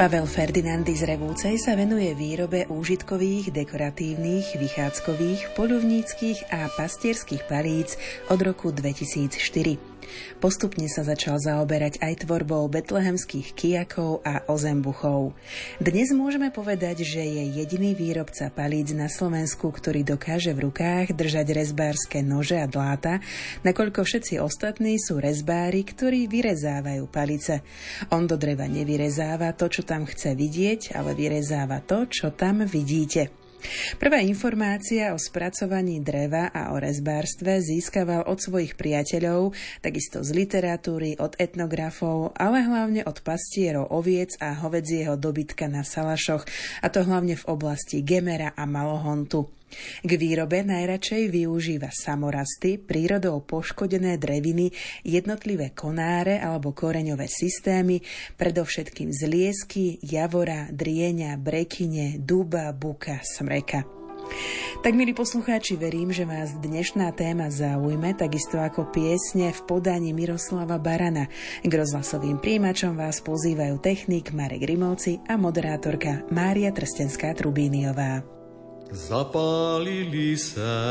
Pavel Ferdinandy z Revúcej sa venuje výrobe úžitkových, dekoratívnych, vychádzkových, poľovníckých a pastierských palíc od roku 2004. Postupne sa začal zaoberať aj tvorbou betlehemských kijakov a ozembuchov. Dnes môžeme povedať, že je jediný výrobca palíc na Slovensku, ktorý dokáže v rukách držať rezbárske nože a dláta, nakoľko všetci ostatní sú rezbári, ktorí vyrezávajú palice. On do dreva nevyrezáva to, čo tam chce vidieť, ale vyrezáva to, čo tam vidíte. Prvá informácia o spracovaní dreva a o rezbárstve získaval od svojich priateľov, takisto z literatúry, od etnografov, ale hlavne od pastierov oviec a hovedzieho dobytka na Salašoch, a to hlavne v oblasti Gemera a Malohontu. K výrobe najradšej využíva samorasty, prírodou poškodené dreviny, jednotlivé konáre alebo koreňové systémy, predovšetkým z liesky, javora, drieňa, brekine, duba, buka, smreka. Tak, milí poslucháči, verím, že vás dnešná téma zaujme, takisto ako piesne v podaní Miroslava Barana. K rozhlasovým príjimačom vás pozývajú technik Marek Rimovci a moderátorka Mária Trstenská-Trubíniová. Zapálili sa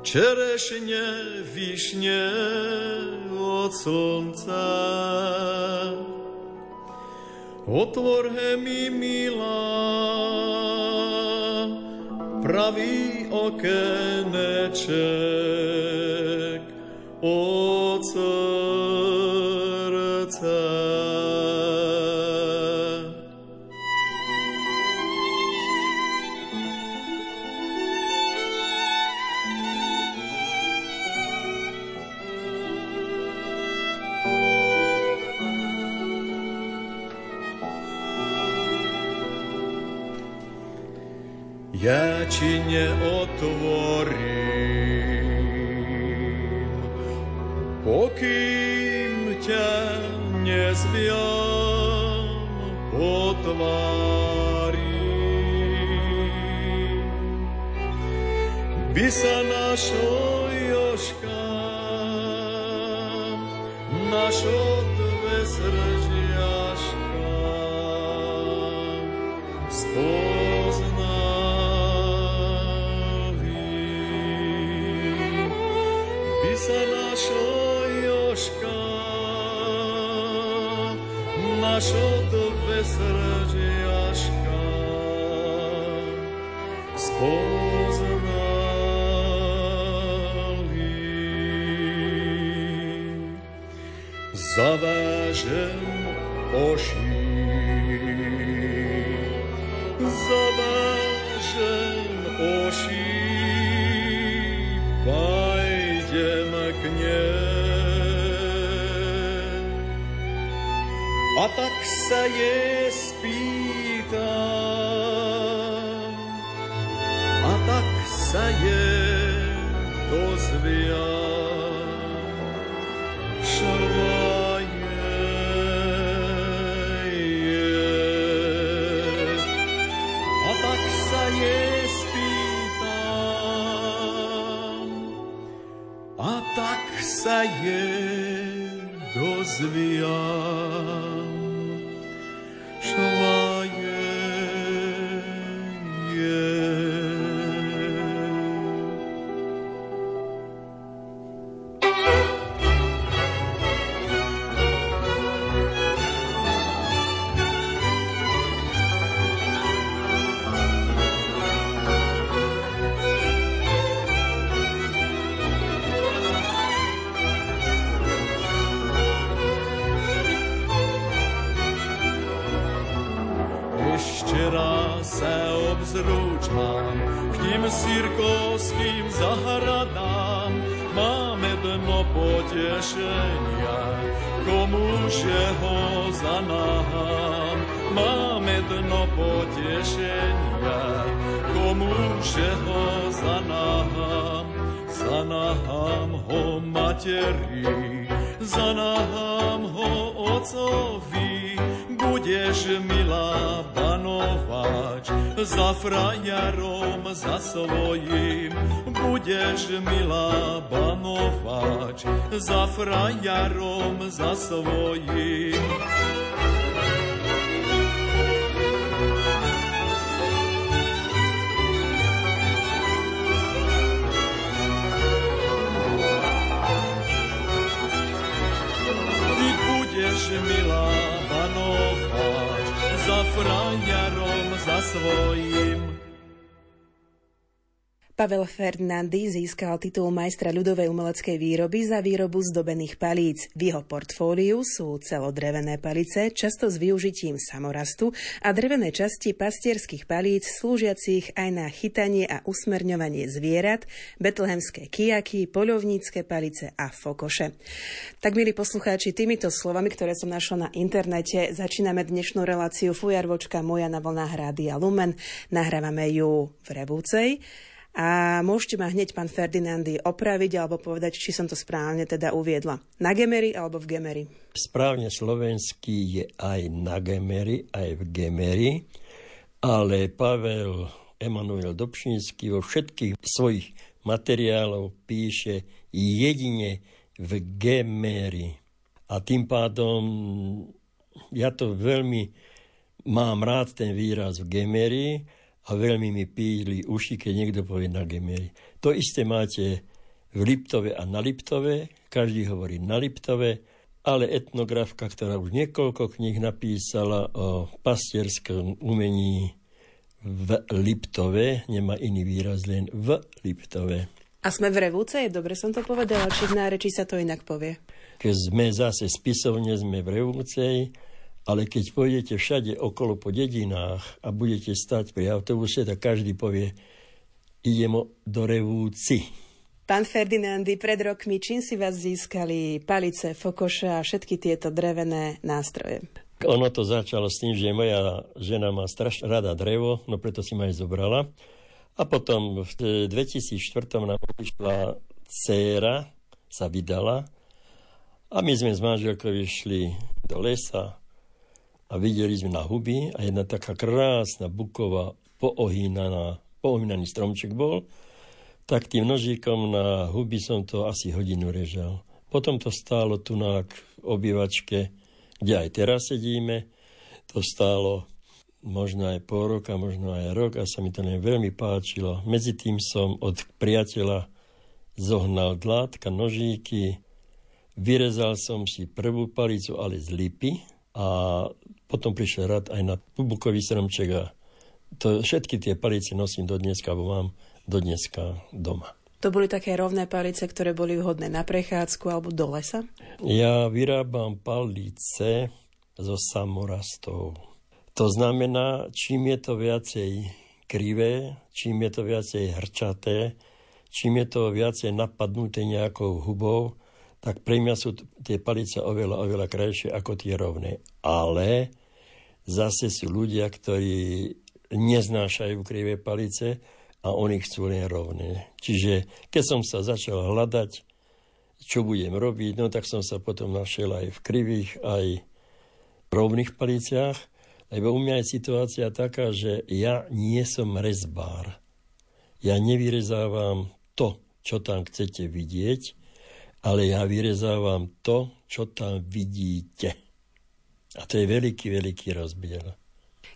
čerešne, višne od slnca. Otvorhe mi milá, pravý okeneček od ja ti neotvorím, pokým ťa nezviam po tvári. By sa našo Zavážem oši, zavážem oši, pekne. A tak sa je spýtam, a tak sa je za frajerom, za svojim. Pavel Ferdinandy získal titul majstra ľudovej umeleckej výroby za výrobu zdobených palíc. V jeho portfóliu sú celodrevené palice, často s využitím samorastu a drevené časti pastierských palíc slúžiacich aj na chytanie a usmerňovanie zvierat, betlehemské kijaky, poľovnícke palice a fokoše. Tak, milí poslucháči, týmito slovami, ktoré som našla na internete, začíname dnešnú reláciu Fujarvočka moja na vlnách Rádia Lumen. Nahrávame ju v Revúcej. A môžete ma hneď, pán Ferdinandy, opraviť alebo povedať, či som to správne teda uviedla. Na Gemery alebo v Gemery? Správne slovenský je aj na Gemery, aj v Gemery, ale Pavel Emanuel Dobšinský vo všetkých svojich materiálov píše jedine v Gemery. A tým pádom ja to veľmi mám rád ten výraz v Gemery, a veľmi mi píli uši, keď niekto povie na Gemeri. To isté máte v Liptove a na Liptove, každý hovorí na Liptove, ale etnografka, ktorá už niekoľko kníh napísala o pastierskom umení v Liptove, nemá iný výraz, len v Liptove. A sme v Revúce? Dobre som to povedala, či v náreči sa to inak povie? Keď sme zase spisovne, sme v Revúcej, ale keď pôjdete všade okolo po dedinách a budete stať pri autobuse, tak každý povie, idem do Revúci. Pán Ferdinandy, pred rokmi čím si vás získali palice, fokoše a všetky tieto drevené nástroje? Ono to začalo s tým, že moja žena má strašne rada drevo, no preto si ma aj zobrala. A potom v 2004 nám prišla dcéra, sa vydala a my sme s manželkou išli do lesa, a videli sme na huby a jedna taká krásna buková poohýnaná, poohýnaný stromček bol, tak tým nožíkom na huby som to asi hodinu režal. Potom to stálo tu na obývačke, kde aj teraz sedíme. To stálo možno aj pol roka, možno aj rok a sa mi to veľmi páčilo. Medzi tým som od priateľa zohnal dlátka, nožíky, vyrezal som si prvú palicu, ale z lipy a potom prišiel rad aj na bubukový stromček a to, všetky tie palice nosím do dneska, alebo mám do dneska doma. To boli také rovné palice, ktoré boli vhodné na prechádzku alebo do lesa? Ja vyrábam palice zo samorastov. To znamená, čím je to viacej krivé, čím je to viacej hrčaté, čím je to viacej napadnuté nejakou hubou, tak pre mňa sú tie palice oveľa, oveľa krajšie ako tie rovné. Ale zase sú ľudia, ktorí neznášajú krivé palice a oni chcú len rovné. Čiže keď som sa začal hľadať, čo budem robiť, no tak som sa potom našiel aj v krivých, aj rovných paliciach, lebo u mňa je situácia taká, že ja nie som rezbár. Ja nevyrezávam to, čo tam chcete vidieť, ale ja vyrezávam to, čo tam vidíte. A to je veľký, veľký rozdiel.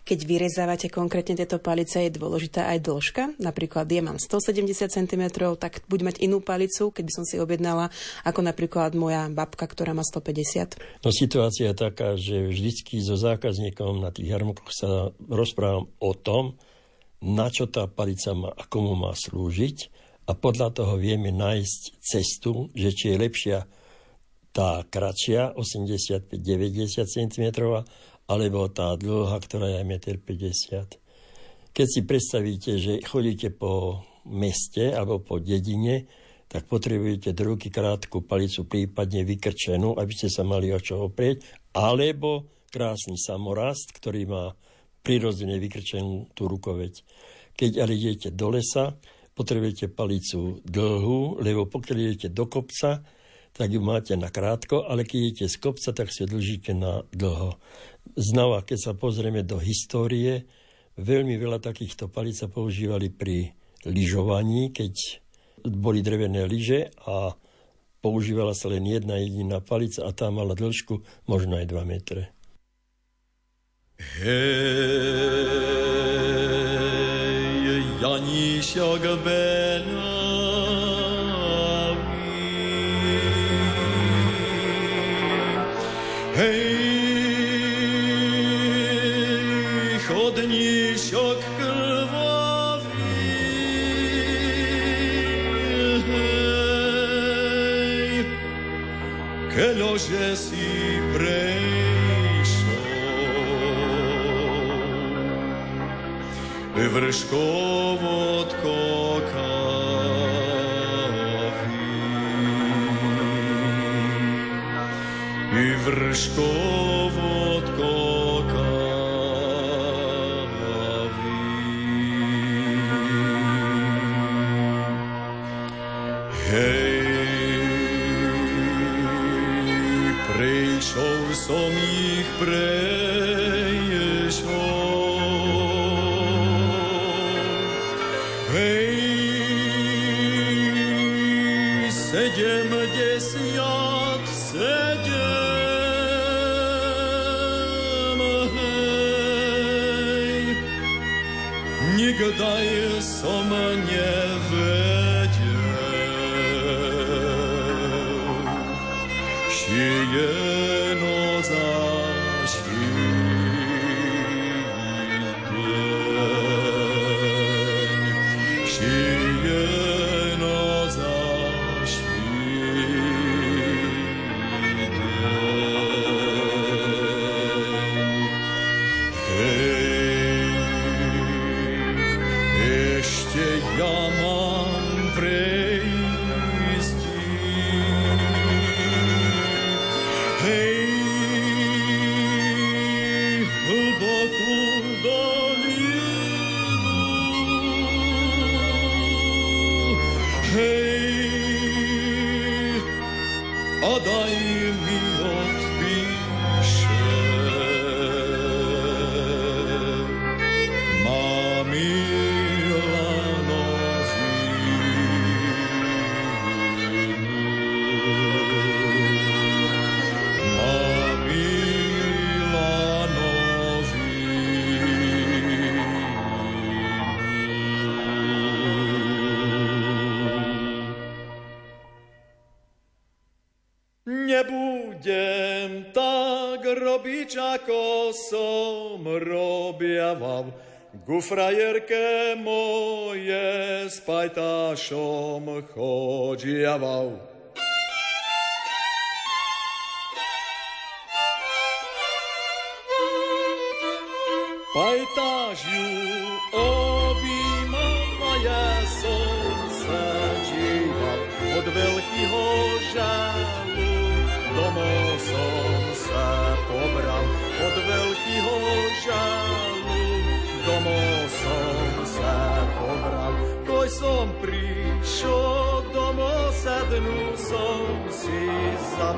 Keď vyrezávate konkrétne tieto palice, je dôležitá aj dĺžka. Napríklad ja mám 170 cm, tak buď mať inú palicu, keď by som si objednala, ako napríklad moja babka, ktorá má 150. No situácia je taká, že vždycky so zákazníkom na tých jarmokoch sa rozprávam o tom, na čo tá palica má a komu má slúžiť a podľa toho vieme nájsť cestu, že či je lepšia tá kratšia, 85-90 cm, alebo tá dlhá, ktorá je 1,50 m. Keď si predstavíte, že chodíte po meste alebo po dedine, tak potrebujete do ruky krátku palicu, prípadne vykrčenú, aby ste sa mali o čo oprieť, alebo krásny samorast, ktorý má prirodzene vykrčenú tú rukoveď. Keď ale idete do lesa, potrebujete palicu dlhú, lebo pokiaľ idete do kopca, tak ju máte na krátko, ale keď idete z kopca, tak si dlžíte na dlho. Znova, keď sa pozrieme do histórie, veľmi veľa takýchto palíc sa používali pri lyžovaní, keď boli drevené lyže a používala sa len jedna jediná palica a tá mala dĺžku možno aj 2 metre. Hej, Bena, vrškov od Ku frajerke moje s pajtášom chodiaval.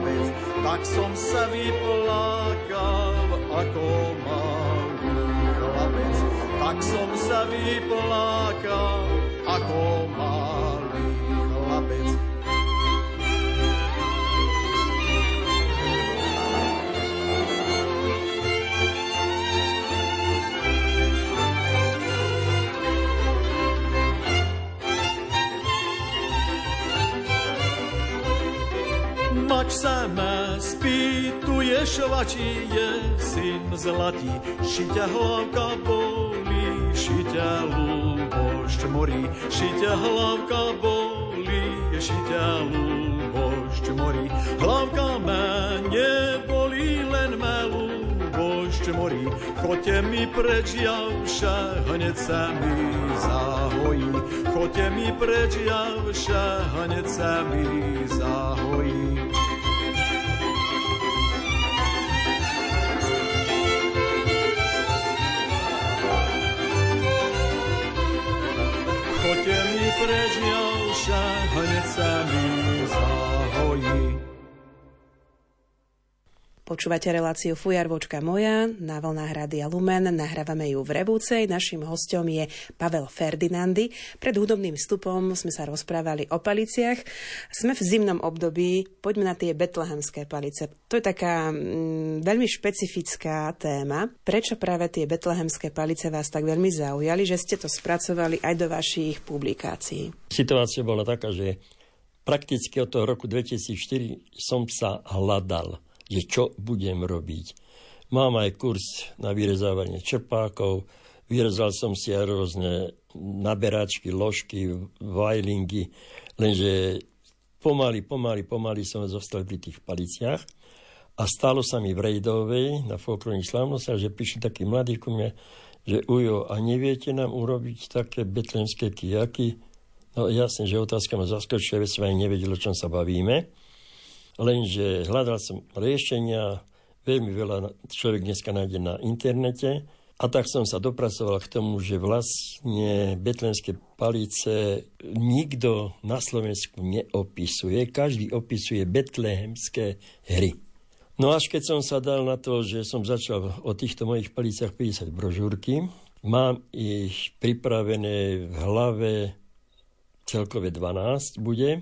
Vec, tak som sa vyplakal ako malý chlapec. Tak som sa vyplakal ako malý Sa ma spýtuješ, vači je syn zlatý, šiťa hlavka bolí, šiťa lúbošť morí, šiťa hlavka bolí, šiťa lúbošť morí. Hlavka ma nebolí, len ma lúbošť morí. Choďte mi preč, javša, hneď sa mi zahojí. Choďte mi preč, javša, hneď sa mi zahojí. Choďte mi Počúvate reláciu Fujarvočka moja na vlnách Rádia Lumen. Nahrávame ju v Revúcej. Našim hostom je Pavel Ferdinandy. Pred hudobným vstupom sme sa rozprávali o paliciach. Sme v zimnom období. Poďme na tie betlehemské palice. To je taká mm, veľmi špecifická téma. Prečo práve tie betlehemské palice vás tak veľmi zaujali, že ste to spracovali aj do vašich publikácií? Situácia bola taká, že prakticky od toho roku 2004 som sa hľadal že čo budem robiť. Mám aj kurz na vyrezávanie čerpákov, Vyrezal som si aj rôzne naberačky, ložky, vajlingy, lenže pomaly, pomaly, pomaly som zostal pri tých paliciach. A stalo sa mi v Rejdovej na folklorných slávnostiach, že píše taký mladý ku mne, že ujo, a neviete nám urobiť také betlenské kijaky? No jasne, že otázka ma zaskočila, veď som aj nevedel, o čom sa bavíme. Lenže hľadal som riešenia, veľmi veľa človek dneska nájde na internete, a tak som sa dopracoval k tomu, že vlastne betlenské palice nikto na Slovensku neopisuje. Každý opisuje betlehemské hry. No až keď som sa dal na to, že som začal o týchto mojich paliciach písať brožúrky, mám ich pripravené v hlave celkové 12 bude.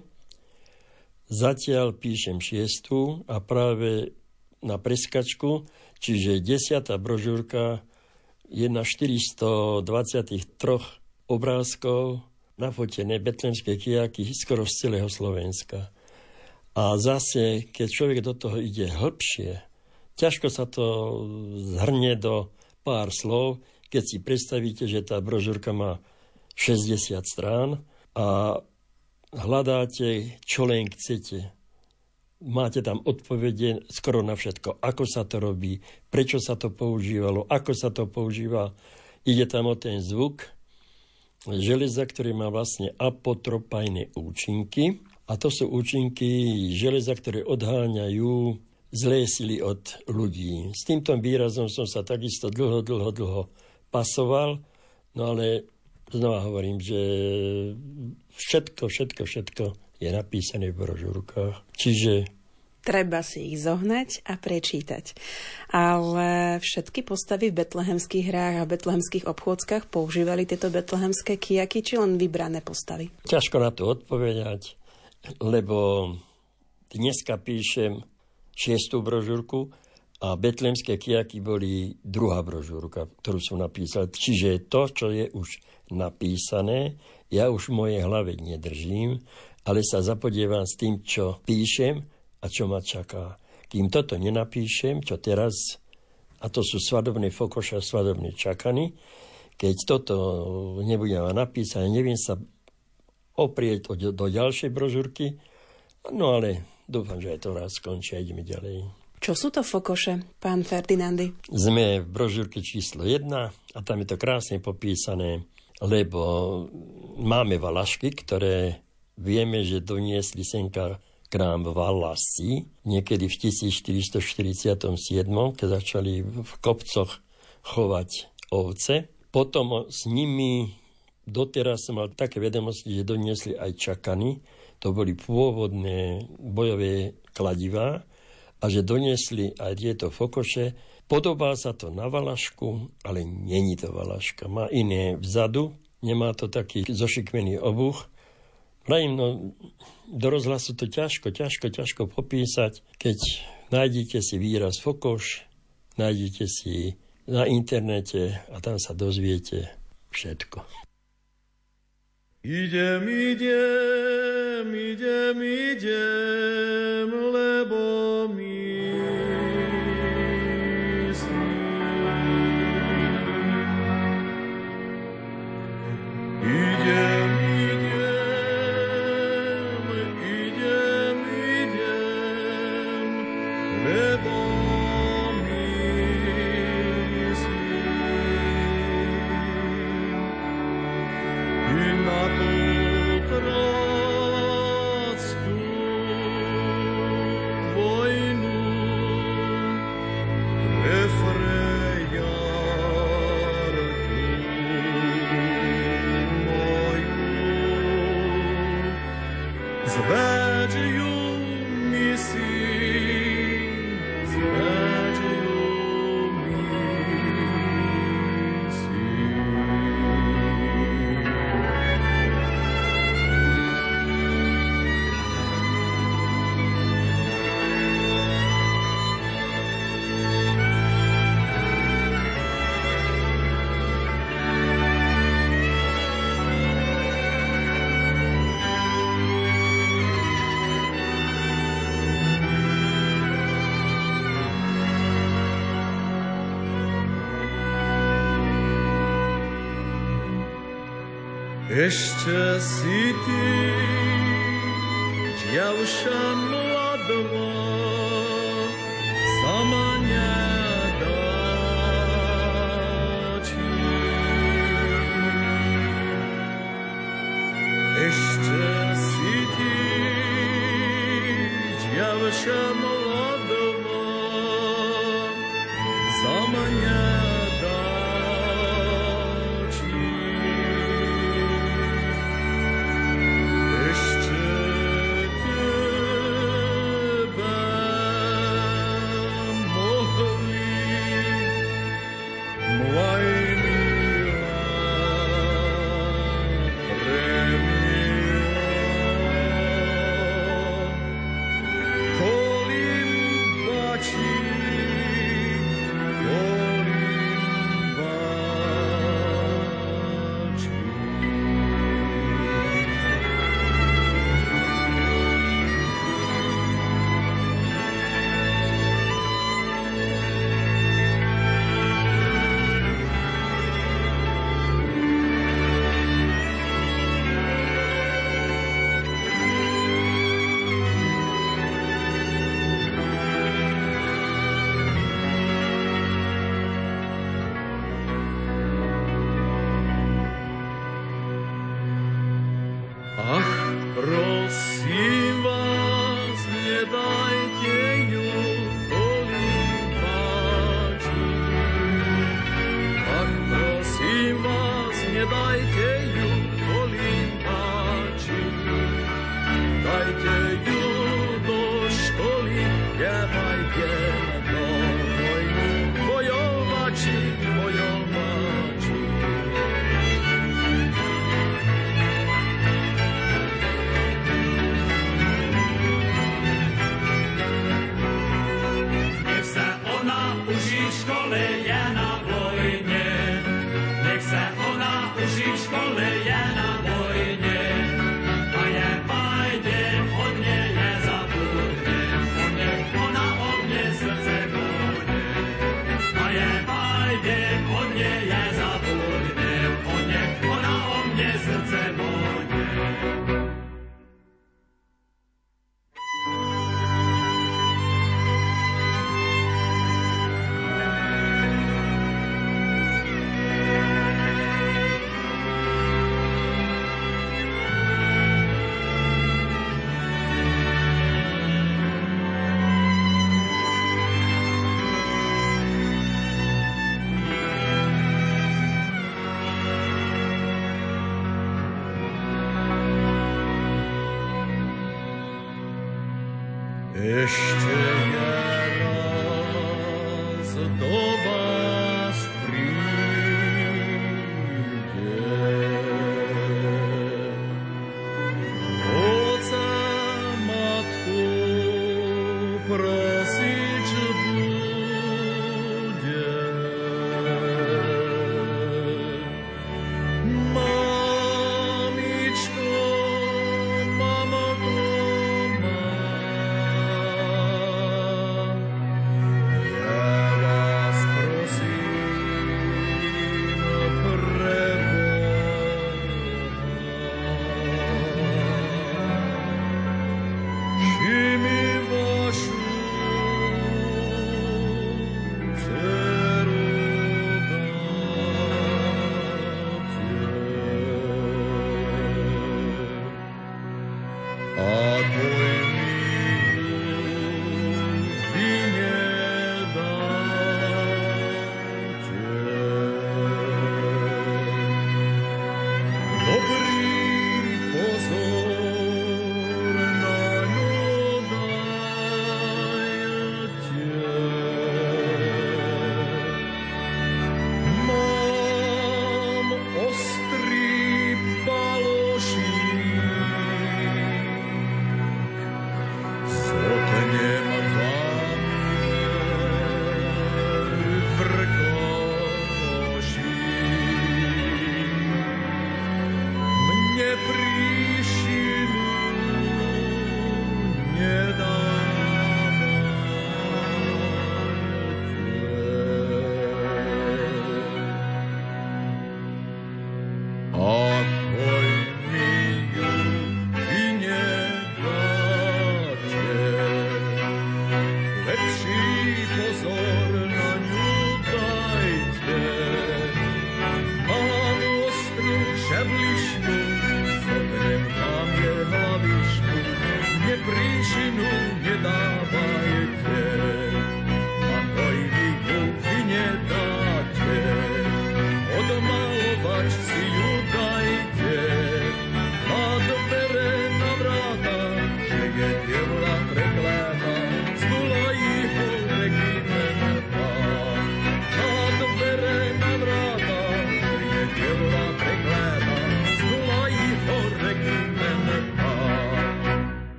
Zatiaľ píšem šiestu a práve na preskačku, čiže desiatá brožúrka je na 423 obrázkov nafotené betlemské kijaky skoro z celého Slovenska. A zase, keď človek do toho ide hĺbšie, ťažko sa to zhrnie do pár slov, keď si predstavíte, že tá brožúrka má 60 strán a hľadáte, čo len chcete máte tam odpovede skoro na všetko. Ako sa to robí, prečo sa to používalo, ako sa to používa. Ide tam o ten zvuk železa, ktorý má vlastne apotropajné účinky. A to sú účinky železa, ktoré odháňajú zlé sily od ľudí. S týmto výrazom som sa takisto dlho, dlho, dlho pasoval, no ale znova hovorím, že všetko, všetko, všetko je napísané v brožúrkach. Čiže Treba si ich zohnať a prečítať. Ale všetky postavy v betlehemských hrách a betlehemských obchôdzkach používali tieto betlehemské kijaky, či len vybrané postavy? Ťažko na to odpovedať, lebo dneska píšem šiestú brožúrku a betlehemské kijaky boli druhá brožúrka, ktorú som napísal. Čiže to, čo je už napísané, ja už v mojej hlave nedržím, ale sa zapodievam s tým, čo píšem a čo ma čaká. Kým toto nenapíšem, čo teraz, a to sú svadobné fokoše a svadobné čakany, keď toto nebudem napísať, neviem sa oprieť do ďalšej brožúrky, no ale dúfam, že aj to raz skončí a ideme ďalej. Čo sú to fokoše, pán Ferdinandy? Sme v brožúrke číslo 1 a tam je to krásne popísané, lebo máme valašky, ktoré vieme, že doniesli senka k nám Valasi, niekedy v 1447, keď začali v kopcoch chovať ovce. Potom s nimi doteraz som mal také vedomosti, že doniesli aj čakany, to boli pôvodné bojové kladivá, a že doniesli aj tieto fokoše. Podobá sa to na valašku, ale není to valaška. Má iné vzadu, nemá to taký zošikmený obuch. Vrajím, no, do rozhlasu to ťažko, ťažko, ťažko popísať, keď nájdete si výraz fokoš, nájdete si na internete a tam sa dozviete všetko. Idem, idem, idem, idem, lebo mi Idem, Ešte si vás, nedajte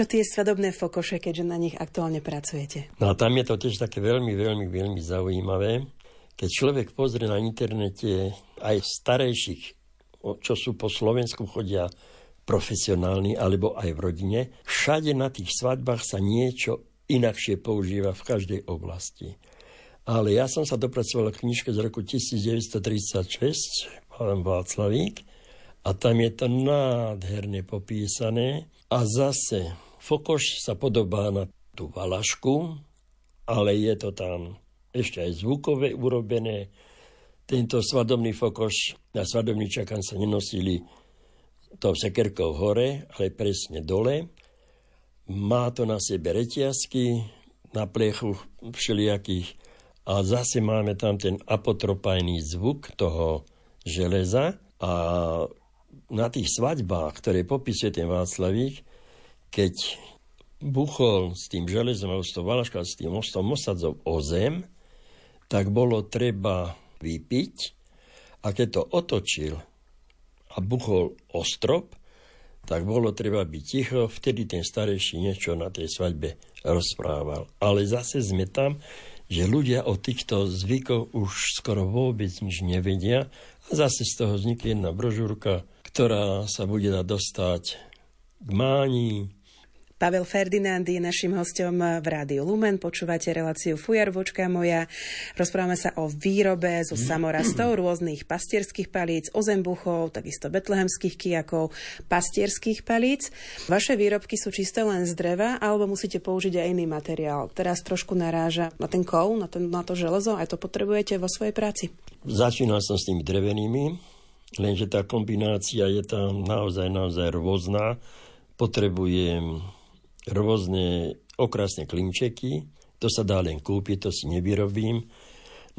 Čo tie svadobné fokoše, keďže na nich aktuálne pracujete? No a tam je to tiež také veľmi, veľmi, veľmi zaujímavé. Keď človek pozrie na internete aj starejších, čo sú po Slovensku chodia profesionálni alebo aj v rodine, všade na tých svadbách sa niečo inakšie používa v každej oblasti. Ale ja som sa dopracoval k knižke z roku 1936, pán Václavík, a tam je to nádherne popísané. A zase Fokoš sa podobá na tú valašku, ale je to tam ešte aj zvukové urobené. Tento svadobný Fokoš na svadobný čakan sa nenosili to sekerkou hore, ale presne dole. Má to na sebe reťazky, na plechu všelijakých a zase máme tam ten apotropajný zvuk toho železa a na tých svadbách, ktoré popisuje ten Václavík, keď buchol s tým železom a s tou Valaškou s tým mostom Mosadzov o zem, tak bolo treba vypiť a keď to otočil a buchol o strop, tak bolo treba byť ticho, vtedy ten starejší niečo na tej svadbe rozprával. Ale zase sme tam, že ľudia o týchto zvykoch už skoro vôbec nič nevedia a zase z toho vznikne jedna brožúrka, ktorá sa bude dať dostať k mání, Pavel Ferdinand je našim hostom v Rádiu Lumen. Počúvate reláciu Fujarvočka moja. Rozprávame sa o výrobe zo samorastov rôznych pastierských palíc, ozembuchov, takisto betlehemských kijakov, pastierských palíc. Vaše výrobky sú čisté len z dreva, alebo musíte použiť aj iný materiál. Teraz trošku naráža na ten kov, na, ten, na to železo, aj to potrebujete vo svojej práci. Začínal som s tými drevenými, lenže tá kombinácia je tam naozaj, naozaj rôzna. Potrebujem rôzne okrasné klimčeky, to sa dá len kúpiť, to si nevyrobím.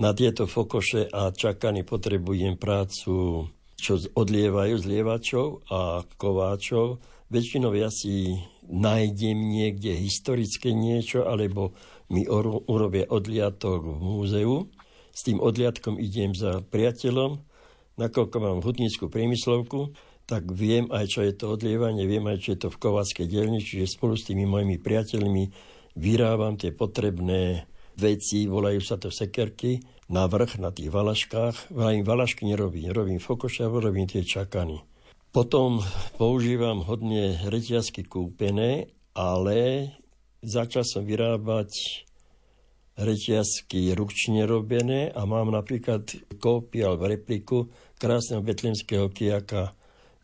Na tieto fokoše a čakany potrebujem prácu, čo odlievajú zlievačov a kováčov. Väčšinou ja si nájdem niekde historické niečo, alebo mi urobia odliatok v múzeu. S tým odliatkom idem za priateľom, nakoľko mám hutnickú priemyslovku, tak viem aj, čo je to odlievanie, viem aj, čo je to v kováckej dielni, čiže spolu s tými mojimi priateľmi vyrábam tie potrebné veci, volajú sa to sekerky, na vrch, na tých valaškách. Vrajím, valašky nerobím, robím fokoša, robím tie čakany. Potom používam hodne reťazky kúpené, ale začal som vyrábať reťazky ručne robené a mám napríklad kópy alebo repliku krásneho betlemského kijaka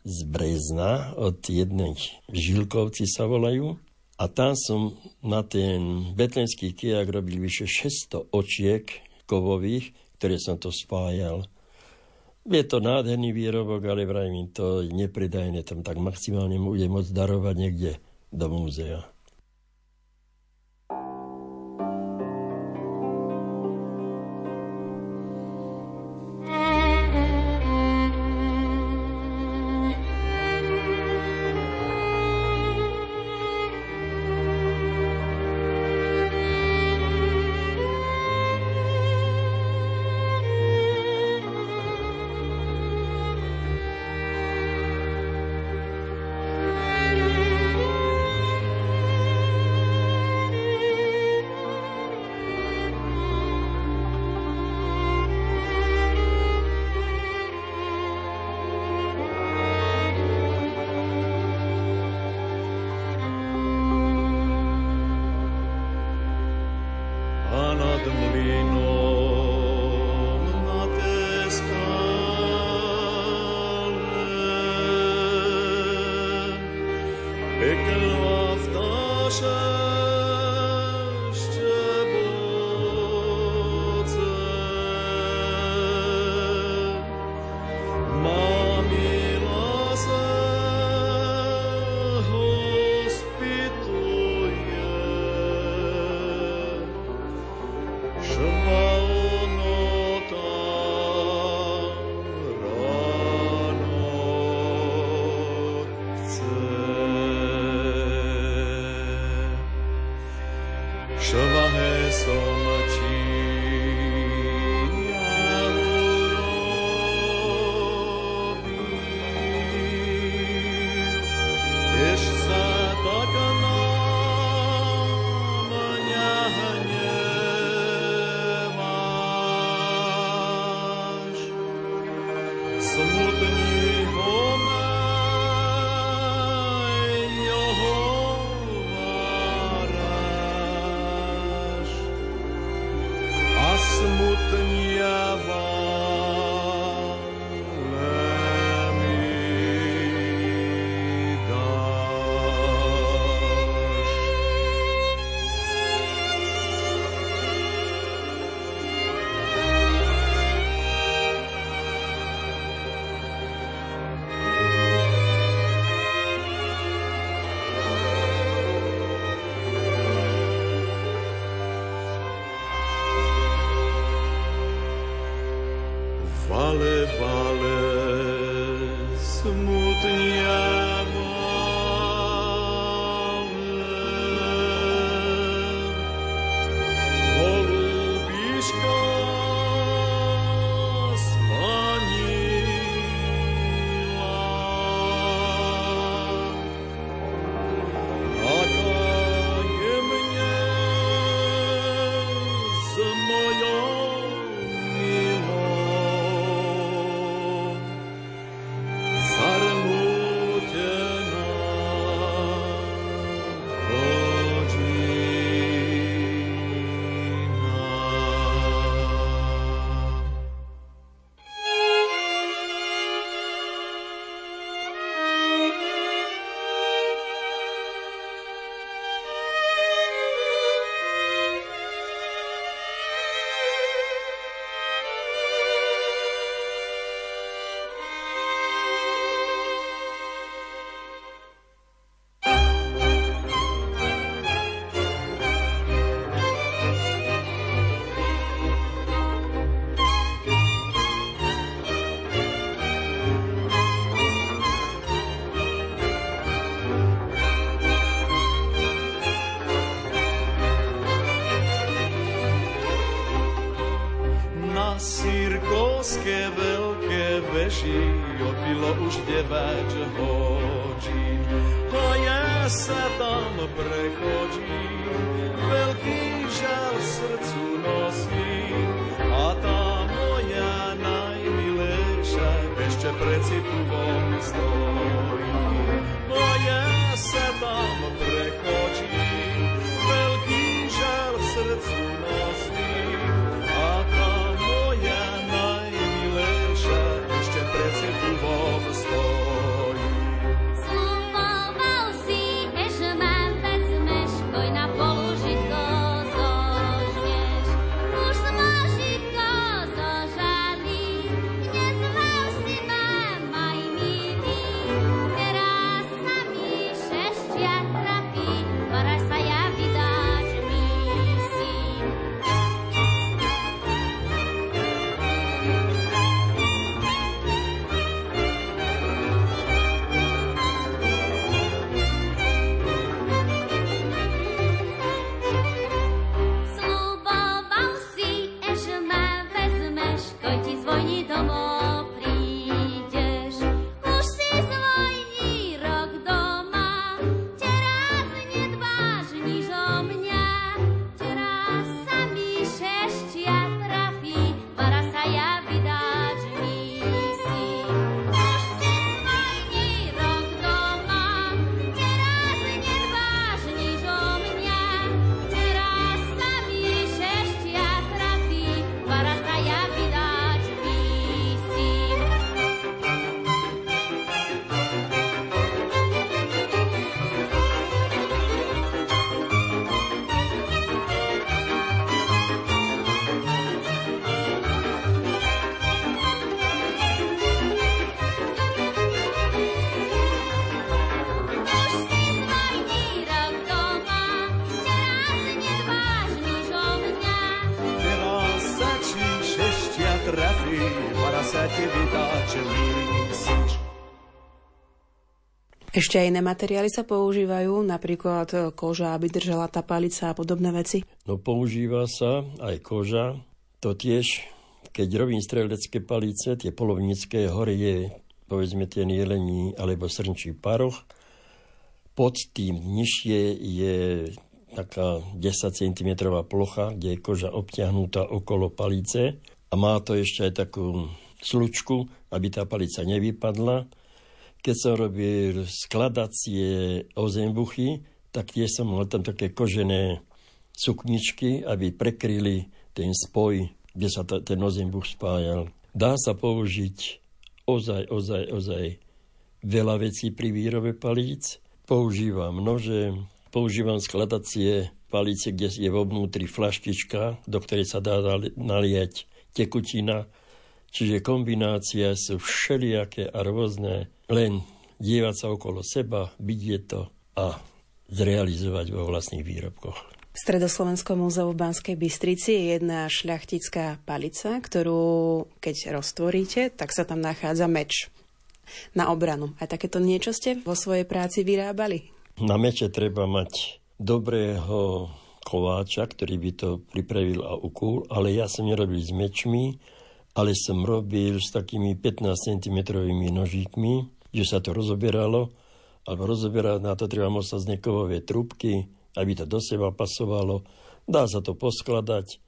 z Brezna, od jednej Žilkovci sa volajú. A tam som na ten betlenský kijak robil vyše 600 očiek kovových, ktoré som to spájal. Je to nádherný výrobok, ale vrajím to nepredajné, tam tak maximálne bude môcť darovať niekde do múzea. peklo v duši. už 9 hodín. To ja sa tam prechodím, Ešte aj iné materiály sa používajú, napríklad koža, aby držala tá palica a podobné veci? No používa sa aj koža. To tiež, keď robím strelecké palice, tie polovnícke, hore je povedzme ten jelení alebo srnčí paroch. Pod tým nižšie je taká 10 cm plocha, kde je koža obťahnutá okolo palice a má to ešte aj takú slučku, aby tá palica nevypadla keď som robil skladacie ozembuchy, tak tiež som mal tam také kožené sukničky, aby prekryli ten spoj, kde sa ten ozembuch spájal. Dá sa použiť ozaj, ozaj, ozaj veľa vecí pri výrobe palíc. Používam nože, používam skladacie palice, kde je vo vnútri flaštička, do ktorej sa dá naliať tekutina. Čiže kombinácia sú všelijaké a rôzne len dívať sa okolo seba, vidieť to a zrealizovať vo vlastných výrobkoch. V Stredoslovenskom múzeu v Banskej Bystrici je jedna šľachtická palica, ktorú keď roztvoríte, tak sa tam nachádza meč na obranu. A takéto niečo ste vo svojej práci vyrábali? Na meče treba mať dobrého kováča, ktorý by to pripravil a ukúl, ale ja som nerobil s mečmi, ale som robil s takými 15 cm nožíkmi, že sa to rozoberalo, alebo rozoberať na to treba z nekovové trúbky, aby to do seba pasovalo. Dá sa to poskladať.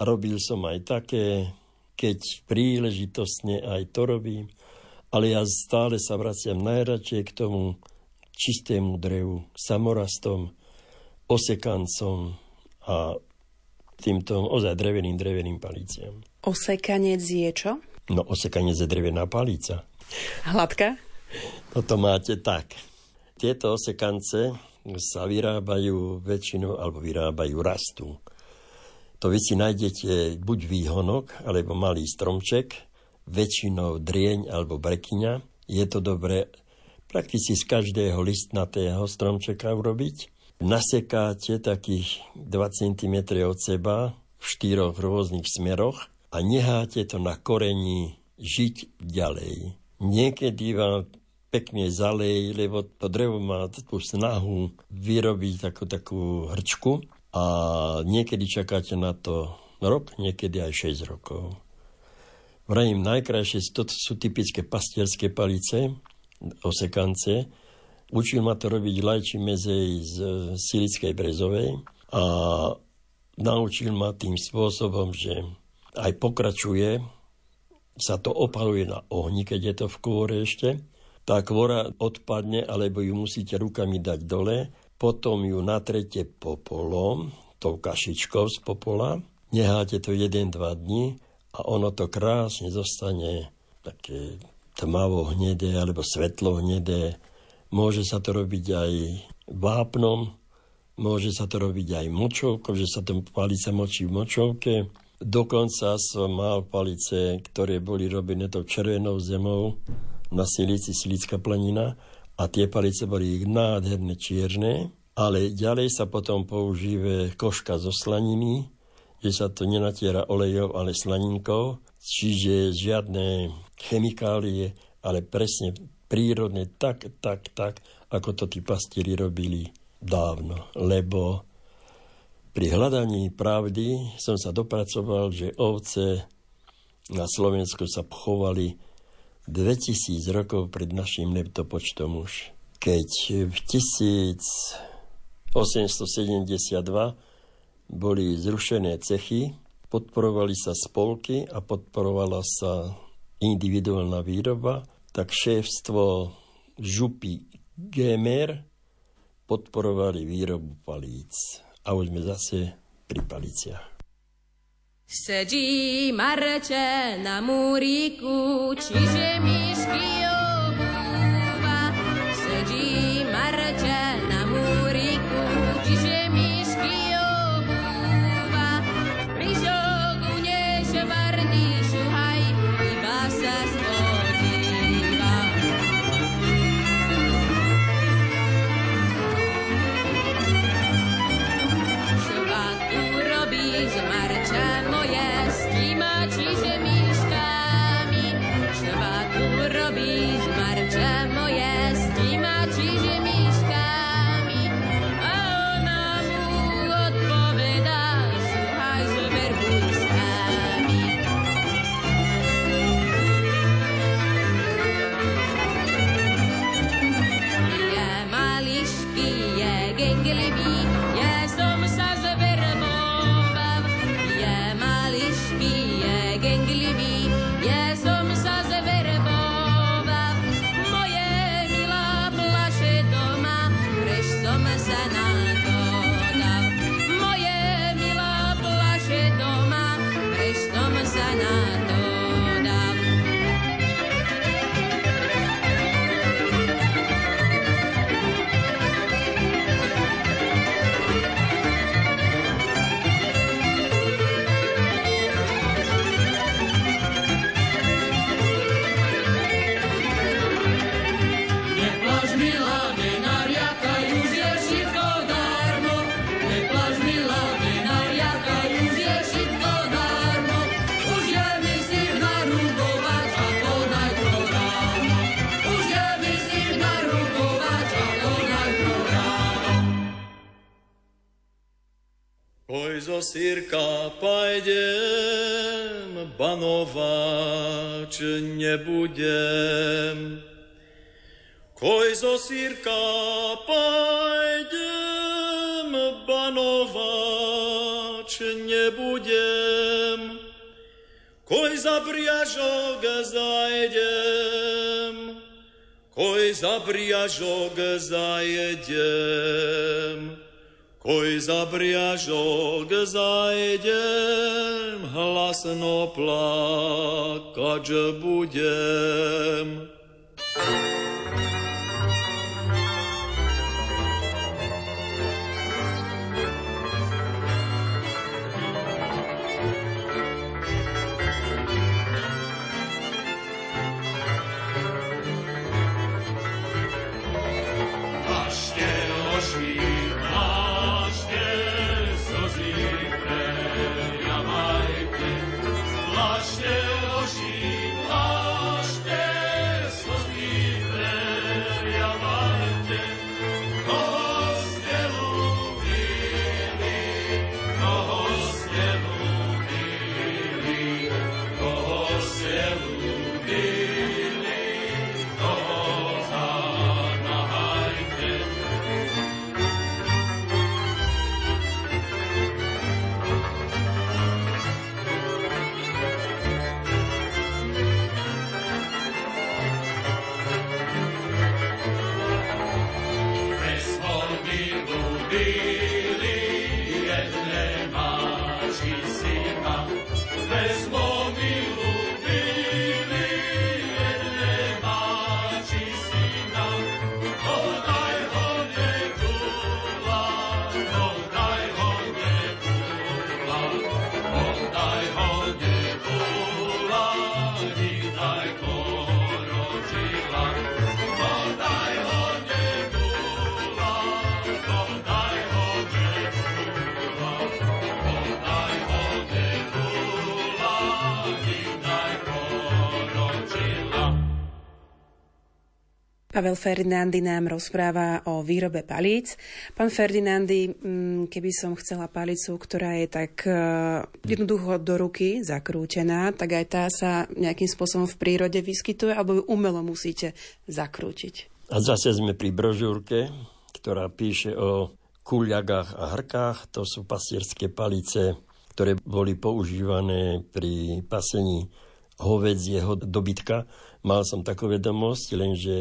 A robil som aj také, keď príležitostne aj to robím. Ale ja stále sa vraciam najradšej k tomu čistému drevu, samorastom, osekancom a týmto ozaj dreveným, dreveným paliciam. Osekanec je čo? No, osekanec je drevená palica. Hladká? No to máte tak. Tieto osekance sa vyrábajú väčšinou, alebo vyrábajú, rastú. To vy si nájdete buď výhonok, alebo malý stromček, väčšinou drieň alebo brekyňa. Je to dobré prakticky z každého listnatého stromčeka urobiť. Nasekáte takých 2 cm od seba v štyroch rôznych smeroch a necháte to na korení žiť ďalej. Niekedy vám pekne zalej, lebo to drevo má takú snahu vyrobiť takú, takú hrčku a niekedy čakáte na to rok, niekedy aj 6 rokov. Vrajím, najkrajšie to sú typické pastierské palice, osekance. Učil ma to robiť Lajči Mezej z Silickej Brezovej a naučil ma tým spôsobom, že aj pokračuje, sa to opaluje na ohni, keď je to v kôre ešte. Tá kvora odpadne, alebo ju musíte rukami dať dole, potom ju natrete popolom, tou kašičkou z popola, necháte to 1-2 dní a ono to krásne zostane také tmavo hnedé alebo svetlo hnedé. Môže sa to robiť aj vápnom, môže sa to robiť aj močovkou, že sa to palica močí v močovke. Dokonca som mal palice, ktoré boli robené tou červenou zemou na silici Silická planina a tie palice boli nádherné čierne, ale ďalej sa potom používa koška zo slaniny, že sa to nenatiera olejov, ale slaninkou, čiže žiadne chemikálie, ale presne prírodne tak, tak, tak, ako to tí pastieri robili dávno. Lebo pri hľadaní pravdy som sa dopracoval, že ovce na Slovensku sa pchovali 2000 rokov pred našim letopočtom už. Keď v 1872 boli zrušené cechy, podporovali sa spolky a podporovala sa individuálna výroba, tak šéfstvo župy Gemer podporovali výrobu palíc a už sme zase pri paliciach. Sedí Marče na múriku, čiže myšky nebudem. Koj zo sírka pajdem, banovač nebudem. Koj za briažok zajdem, koj za briažok zajdem. Koj za zajdem, hlasno plakať budem. Pavel Ferdinandy nám rozpráva o výrobe palíc. Pán Ferdinandy, mm, keby som chcela palicu, ktorá je tak e, jednoducho do ruky zakrútená, tak aj tá sa nejakým spôsobom v prírode vyskytuje, alebo ju umelo musíte zakrútiť. A zase sme pri brožúrke, ktorá píše o kuľagách a hrkách. To sú pasierské palice, ktoré boli používané pri pasení hovedzieho dobytka. Mal som takú vedomosť, lenže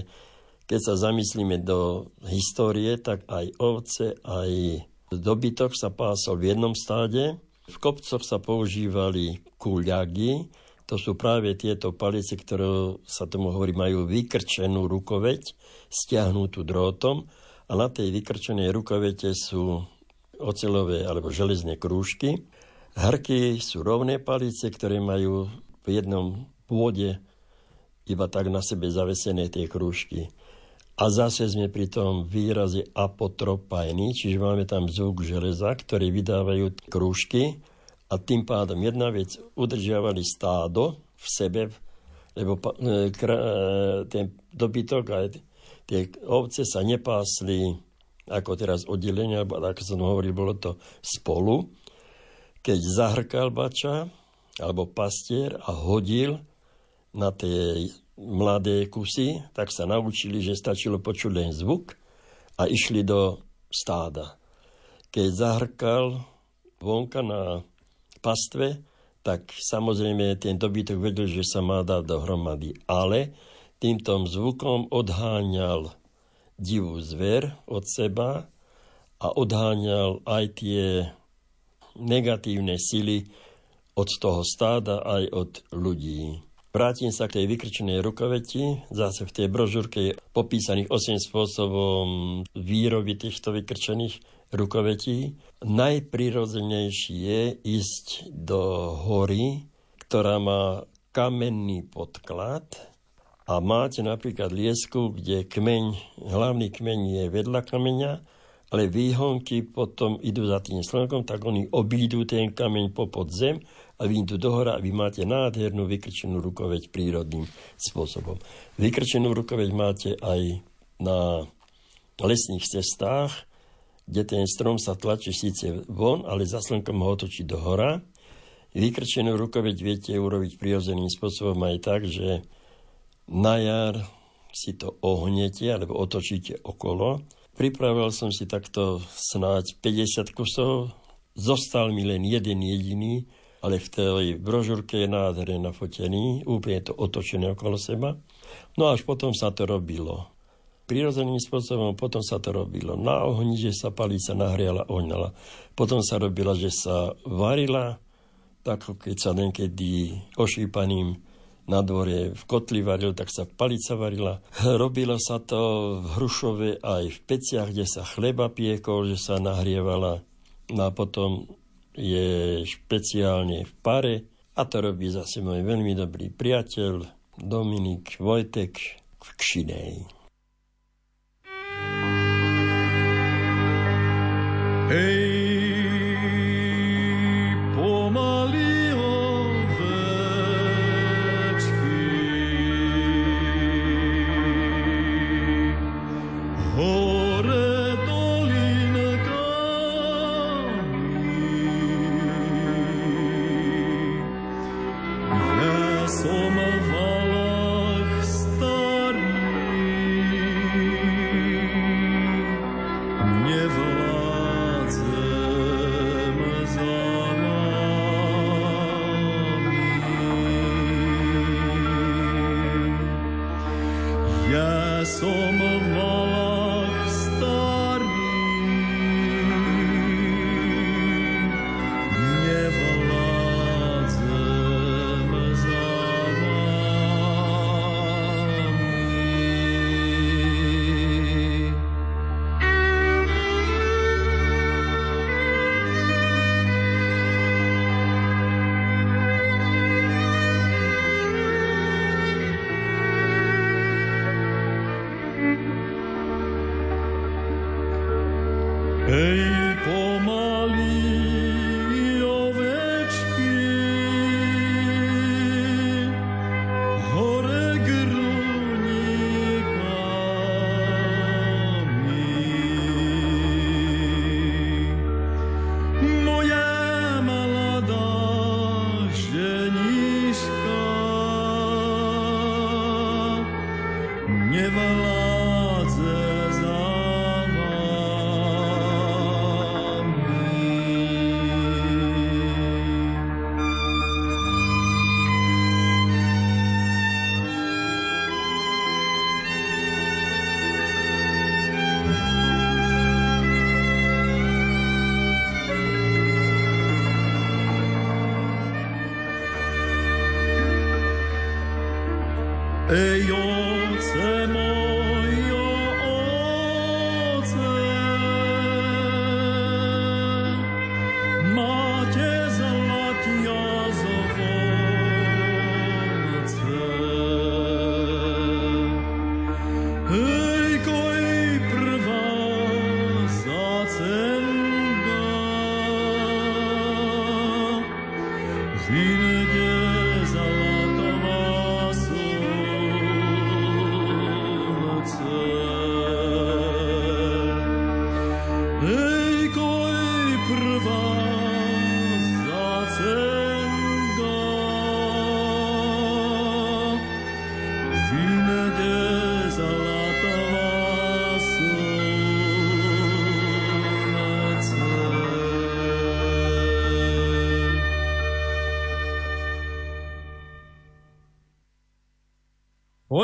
keď sa zamyslíme do histórie, tak aj ovce, aj dobytok sa pásol v jednom stáde. V kopcoch sa používali kúľagy, to sú práve tieto palice, ktoré sa tomu hovorí, majú vykrčenú rukoveť, stiahnutú drótom a na tej vykrčenej rukovete sú ocelové alebo železné krúžky. Hrky sú rovné palice, ktoré majú v jednom pôde iba tak na sebe zavesené tie krúžky. A zase sme pri tom výraze apotropajný, čiže máme tam zvuk železa, ktorý vydávajú krúžky a tým pádom jedna vec udržiavali stádo v sebe, lebo e, e, ten dobytok aj tie ovce sa nepásli ako teraz oddelenia, alebo ako som hovoril, bolo to spolu. Keď zahrkal bača alebo pastier a hodil na tej mladé kusy, tak sa naučili, že stačilo počuť len zvuk a išli do stáda. Keď zahrkal vonka na pastve, tak samozrejme ten dobytok vedel, že sa má dať dohromady. Ale týmto zvukom odháňal divú zver od seba a odháňal aj tie negatívne sily od toho stáda aj od ľudí. Vrátim sa k tej vykrčenej rukoveti. Zase v tej brožúrke je popísaných 8 spôsobom výroby týchto vykrčených rukovetí. Najprirodzenejší je ísť do hory, ktorá má kamenný podklad a máte napríklad liesku, kde kmeň, hlavný kmeň je vedľa kameňa, ale výhonky potom idú za tým slnkom, tak oni obídu ten kameň po podzem a vyjdú dohora a vy máte nádhernú vykrčenú rukoveď prírodným spôsobom. Vykrčenú rukoveď máte aj na lesných cestách, kde ten strom sa tlačí síce von, ale za slnkom ho otočí do hora. Vykrčenú rukoveď viete urobiť prirodzeným spôsobom aj tak, že na jar si to ohnete alebo otočíte okolo. Pripravil som si takto snáď 50 kusov, zostal mi len jeden jediný, ale v tej brožúrke je nádherne nafotený, úplne to otočené okolo seba. No až potom sa to robilo prirodzeným spôsobom, potom sa to robilo na ohni, že sa palica nahriala, ohnala. Potom sa robila, že sa varila, tak keď sa niekedy ošípaným na dvore v kotli varil, tak sa palica varila. Robilo sa to v Hrušove aj v peciach, kde sa chleba piekol, že sa nahrievala. No a potom je špeciálne v pare a to robí zase môj veľmi dobrý priateľ Dominik Vojtek v Kšinej. Hey.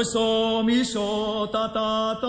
Oso miso ta ta ta,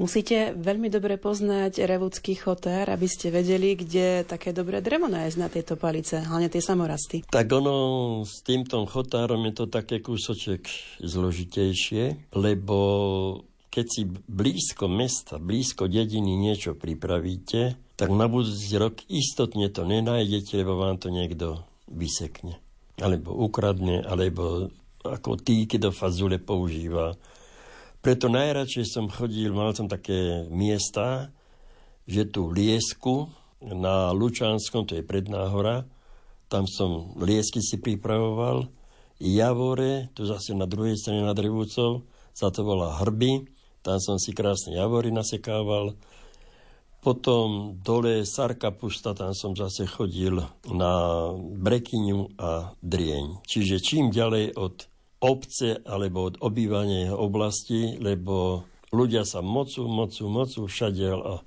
Musíte veľmi dobre poznať revúcky chotár, aby ste vedeli, kde také dobré drevo nájsť na tieto palice, hlavne tie samorasty. Tak ono s týmto chotárom je to také kúsoček zložitejšie, lebo keď si blízko mesta, blízko dediny niečo pripravíte, tak na budúci rok istotne to nenájdete, lebo vám to niekto vysekne. Alebo ukradne, alebo ako týky do fazule používa preto najradšej som chodil, mal som také miesta, že tu Liesku na Lučanskom, to je prednáhora, tam som liesky si pripravoval, Javore, tu zase na druhej strane nad Revúcov, sa to volá Hrby, tam som si krásne javory nasekával. Potom dole Sarka Pusta, tam som zase chodil na Brekyňu a Drieň. Čiže čím ďalej od obce alebo od obývania oblasti, lebo ľudia sa mocú, mocú, mocú všade a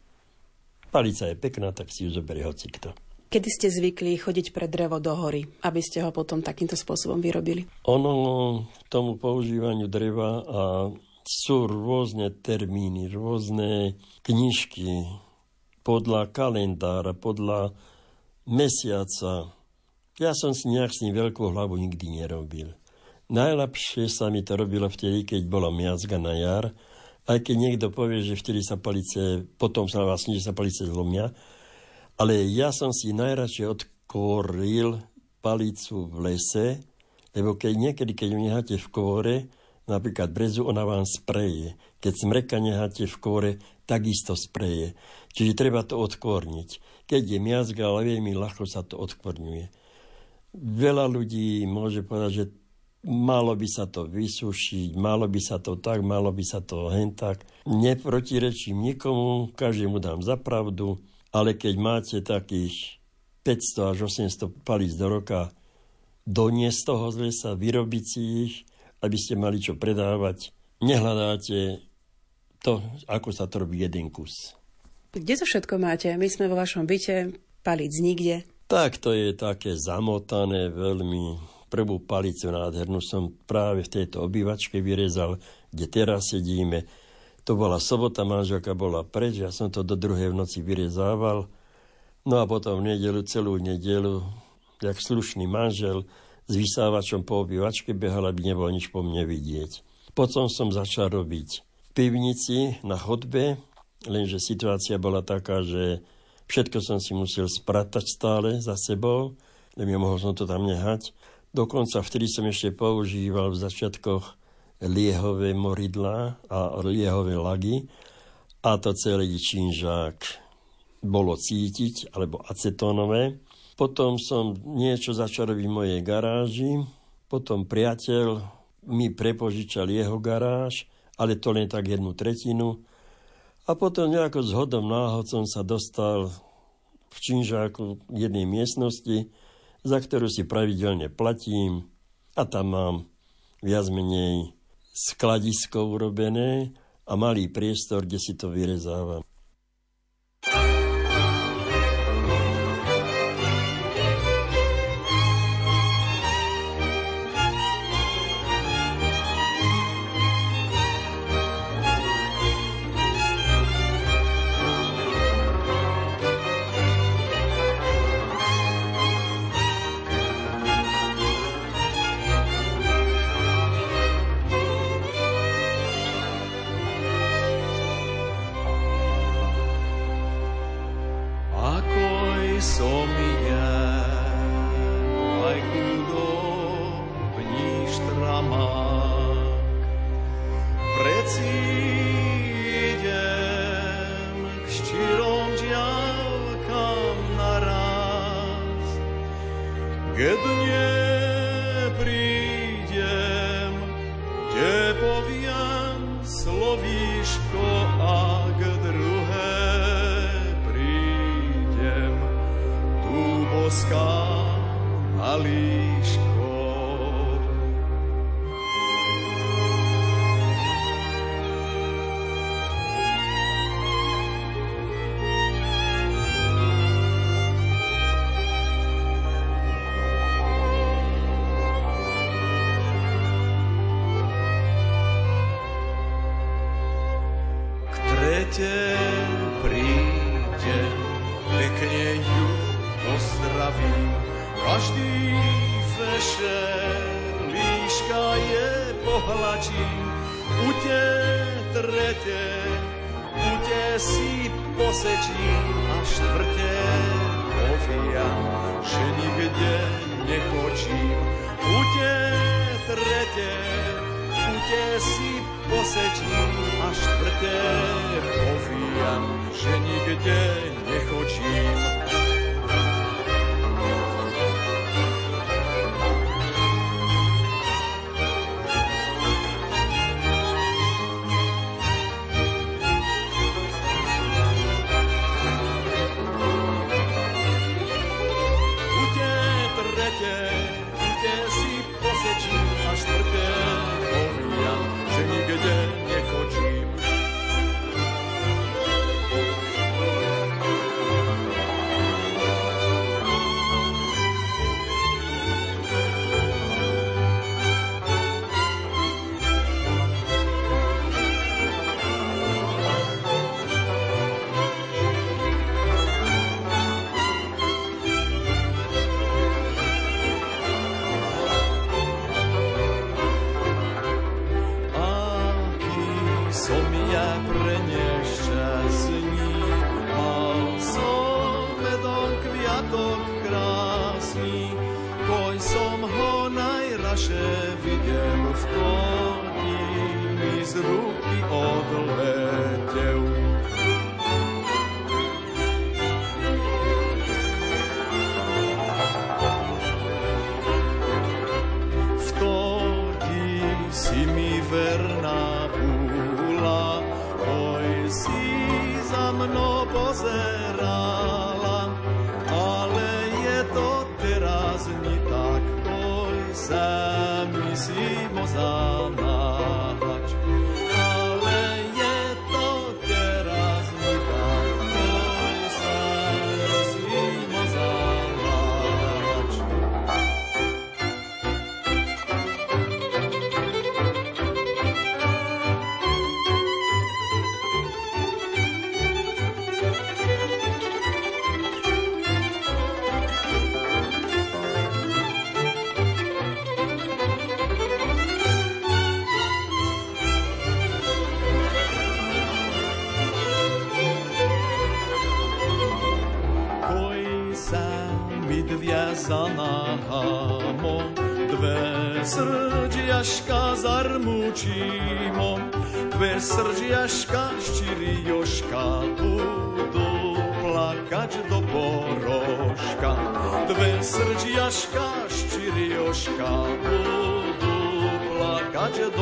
palica je pekná, tak si ju zoberie hocikto. Kedy ste zvykli chodiť pre drevo do hory, aby ste ho potom takýmto spôsobom vyrobili? Ono tomu používaniu dreva a sú rôzne termíny, rôzne knižky podľa kalendára, podľa mesiaca. Ja som si nejak s ním veľkú hlavu nikdy nerobil. Najlepšie sa mi to robilo vtedy, keď bola miazga na jar, aj keď niekto povie, že vtedy sa palice, potom sa vlastne, že sa palice zlomia, ale ja som si najradšej odkoril palicu v lese, lebo keď niekedy, keď ju necháte v kôre, napríklad brezu, ona vám spreje. Keď smreka necháte v kôre, takisto spreje. Čiže treba to odkvorniť. Keď je miazga, ale veľmi ľahko sa to odkvorňuje. Veľa ľudí môže povedať, že malo by sa to vysušiť, malo by sa to tak, malo by sa to hen tak. Neprotirečím nikomu, každému dám za pravdu, ale keď máte takých 500 až 800 palíc do roka, doniesť toho z lesa, vyrobiť si ich, aby ste mali čo predávať, nehľadáte to, ako sa to robí jeden kus. Kde to všetko máte? My sme vo vašom byte, palíc nikde. Tak to je také zamotané veľmi prvú palicu nádhernú som práve v tejto obývačke vyrezal, kde teraz sedíme. To bola sobota, manželka bola preč, ja som to do druhej v noci vyrezával. No a potom v nedelu, celú nedelu, jak slušný manžel, s vysávačom po obývačke behal, aby nebolo nič po mne vidieť. Potom som začal robiť v pivnici na chodbe, lenže situácia bola taká, že všetko som si musel spratať stále za sebou, nemohol som to tam nehať. Dokonca vtedy som ešte používal v začiatkoch liehové moridla a liehové lagy a to celý činžák bolo cítiť, alebo acetónové. Potom som niečo začal robiť v mojej garáži, potom priateľ mi prepožičal jeho garáž, ale to len tak jednu tretinu. A potom nejako zhodom náhod som sa dostal v činžáku jednej miestnosti, za ktorú si pravidelne platím a tam mám viac menej skladisko urobené a malý priestor, kde si to vyrezávam. Nechočím. U te trete, u te si posečím a štvrte povia, že nikde nechočím.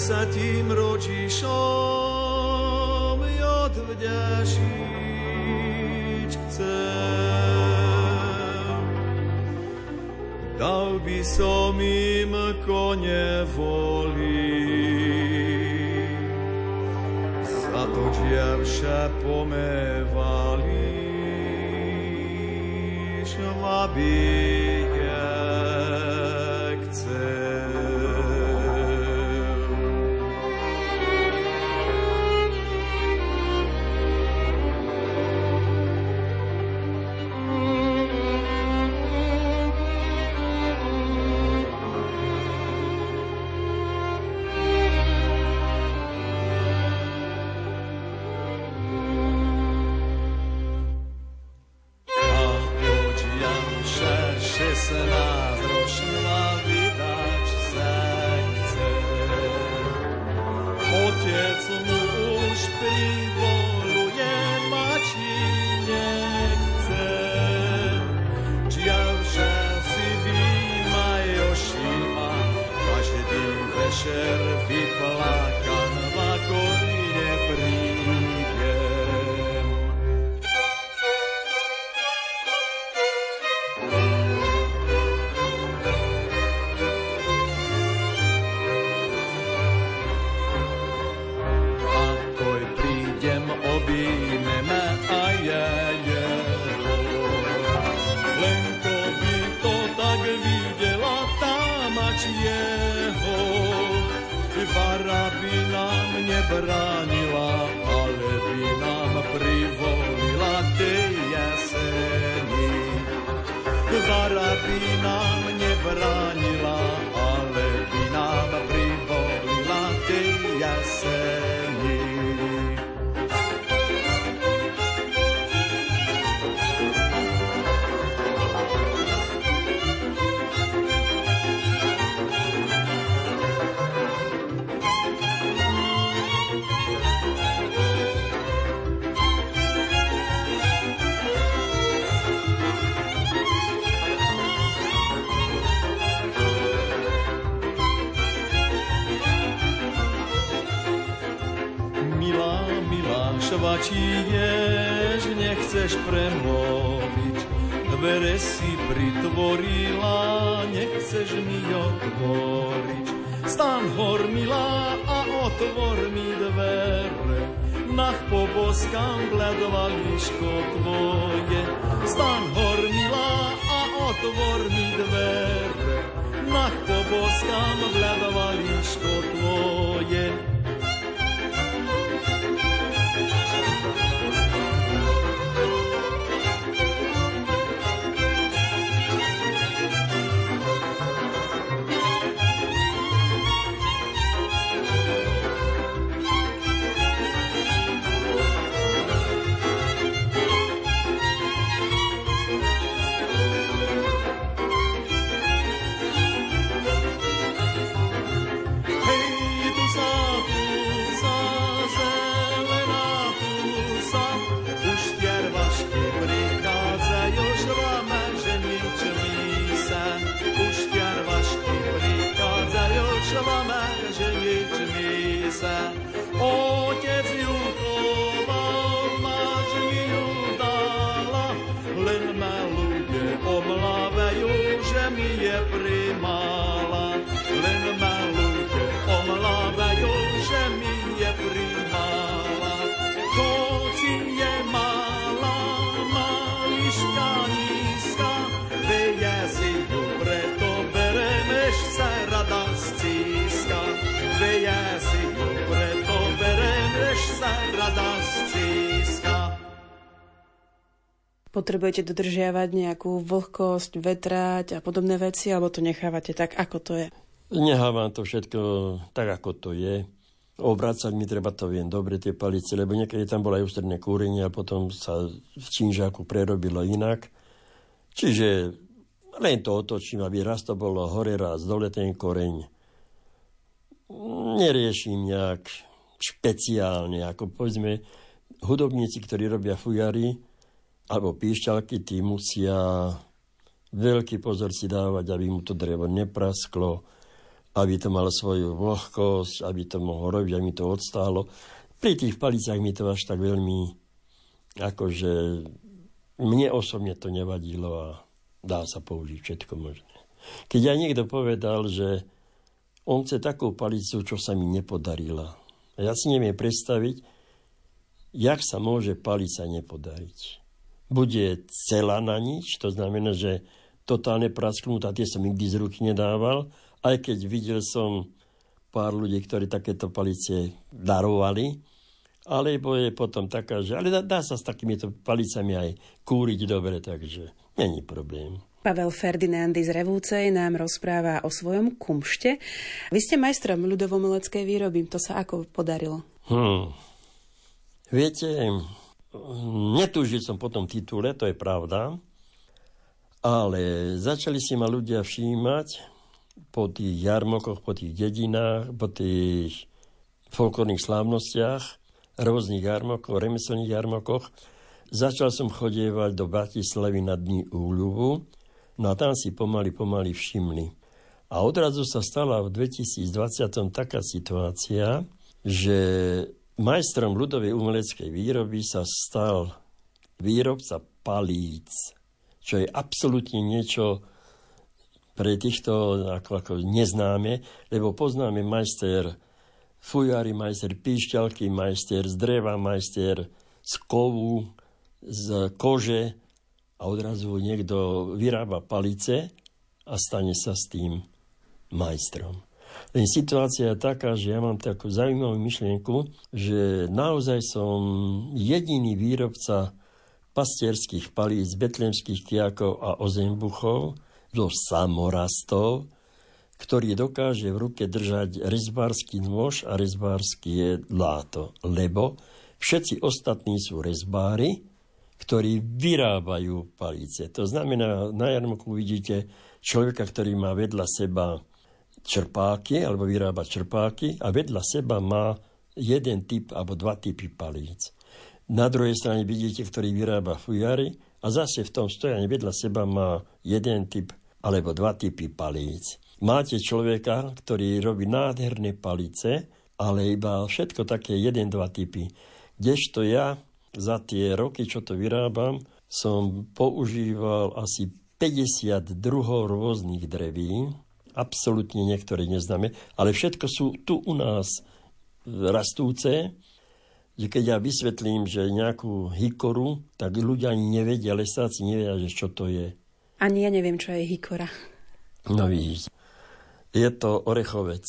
sa tým rodičom odvďašiť chcem. Dal by som im kone dziewczę pomywali szwabije nebránila, ale milá, švačíš, nechceš premluviť. Dvere si pritvorila, nechceš mi otvoriť. Stan hor, milá, a otvor mi dvere. Nach poboskám bledvališko tvoje. Stan hor, milá, a otvor mi dvere. Nach poboskám bledvališko tvoje. Thank you. Potrebujete dodržiavať nejakú vlhkosť, vetrať a podobné veci, alebo to nechávate tak, ako to je? Nehávam to všetko tak, ako to je. Obracať mi treba to viem dobre, tie palice, lebo niekedy tam bolo aj ústredné kúrenie a potom sa v činžáku prerobilo inak. Čiže len to otočím, aby raz to bolo hore, raz dole ten koreň. Neriešim nejak špeciálne, ako povedzme, hudobníci, ktorí robia fujary alebo píšťalky, tí musia veľký pozor si dávať, aby mu to drevo neprasklo, aby to malo svoju vlhkosť, aby to mohlo robiť, aby mi to odstálo. Pri tých paliciach mi to až tak veľmi, akože mne osobne to nevadilo a dá sa použiť všetko možné. Keď aj niekto povedal, že on chce takú palicu, čo sa mi nepodarila. A ja si neviem predstaviť, jak sa môže palica nepodariť. Bude celá na nič, to znamená, že totálne prasknutá, tie som nikdy z ruky nedával, aj keď videl som pár ľudí, ktorí takéto palice darovali, alebo je potom taká, že ale dá, dá sa s takýmito palicami aj kúriť dobre, takže není problém. Pavel Ferdinandy z Revúcej nám rozpráva o svojom kumšte. Vy ste majstrom ľudovomeleckej výroby, to sa ako podarilo? Hmm. Viete, netúžil som po tom titule, to je pravda, ale začali si ma ľudia všímať po tých jarmokoch, po tých dedinách, po tých folklórnych slávnostiach, rôznych jarmokov, remeselných jarmokoch. Začal som chodievať do Bratislavy na dní úľubu, no a tam si pomaly, pomaly všimli. A odrazu sa stala v 2020 taká situácia, že majstrom ľudovej umeleckej výroby sa stal výrobca palíc, čo je absolútne niečo pre týchto ako, ako neznáme, lebo poznáme majster fujári, majster píšťalky, majster z dreva, majster z kovu, z kože a odrazu niekto vyrába palice a stane sa s tým majstrom. Len situácia je taká, že ja mám takú zaujímavú myšlienku, že naozaj som jediný výrobca pastierských palíc, betlemských kiakov a ozembuchov zo samorastov, ktorý dokáže v ruke držať rezbársky nôž a rezbársky láto. Lebo všetci ostatní sú rezbári, ktorí vyrábajú palice. To znamená, na jarmoku vidíte človeka, ktorý má vedľa seba čerpáky, alebo vyrába čerpáky a vedľa seba má jeden typ alebo dva typy palíc. Na druhej strane vidíte, ktorý vyrába fujary a zase v tom stojane vedľa seba má jeden typ alebo dva typy palíc. Máte človeka, ktorý robí nádherné palice, ale iba všetko také jeden, dva typy. Kdežto ja za tie roky, čo to vyrábam, som používal asi 50 druhov rôznych dreví, absolútne niektoré neznáme, ale všetko sú tu u nás rastúce že keď ja vysvetlím, že nejakú hikoru, tak ľudia ani nevedia, lesáci nevedia, že čo to je. Ani ja neviem, čo je hikora. No vidíte. Je to orechovec.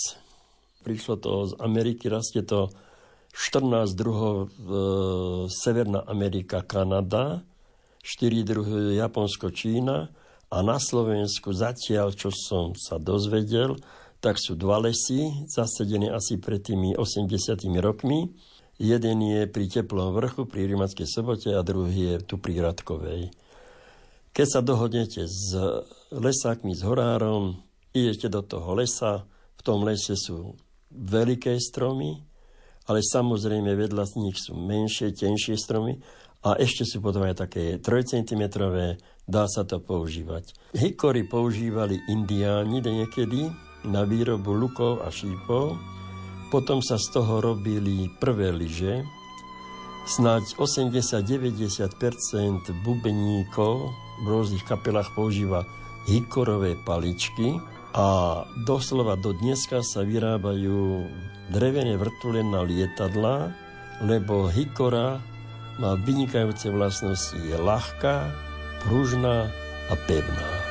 Prišlo to z Ameriky, rastie to 14 druhov e, Severná Amerika, Kanada, 4 druhy Japonsko, Čína a na Slovensku zatiaľ, čo som sa dozvedel, tak sú dva lesy, zasedené asi pred tými 80 rokmi Jeden je pri Teplom vrchu, pri Rimackej sobote a druhý je tu pri Radkovej. Keď sa dohodnete s lesákmi, s horárom, idete do toho lesa, v tom lese sú veľké stromy, ale samozrejme vedľa z nich sú menšie, tenšie stromy a ešte sú potom aj také 3 cm, dá sa to používať. Hikory používali indiáni niekedy na výrobu lukov a šípov, potom sa z toho robili prvé lyže. Snáď 80-90% bubeníkov v rôznych kapelách používa hikorové paličky a doslova do dneska sa vyrábajú drevené vrtule na lietadla, lebo hikora má vynikajúce vlastnosti. Je ľahká, pružná a pevná.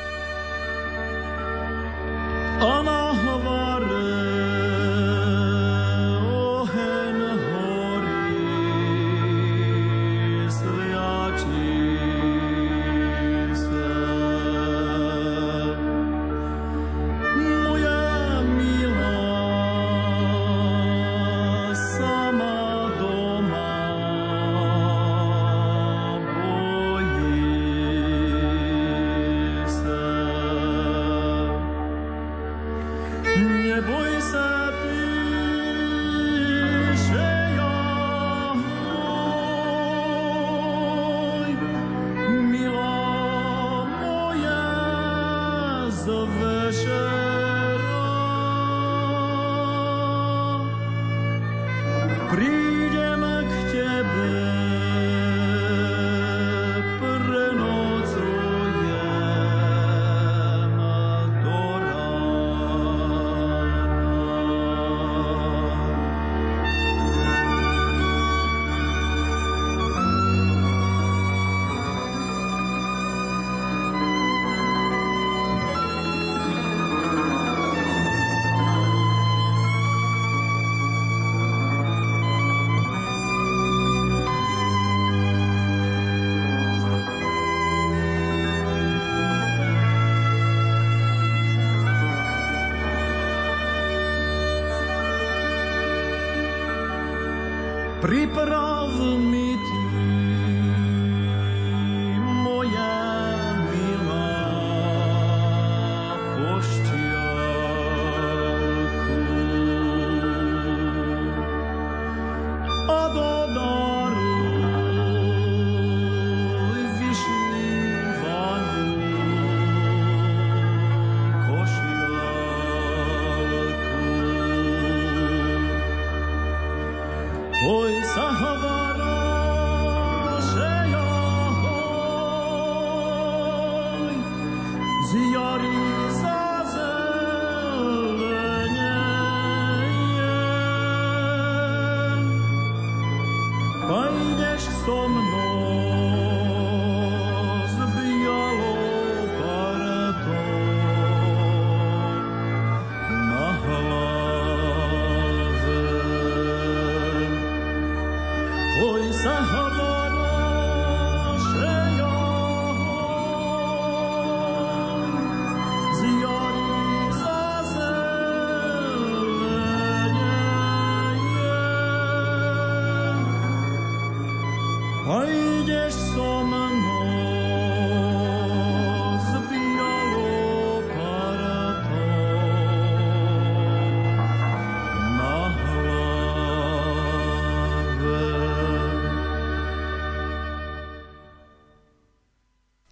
Priprav mi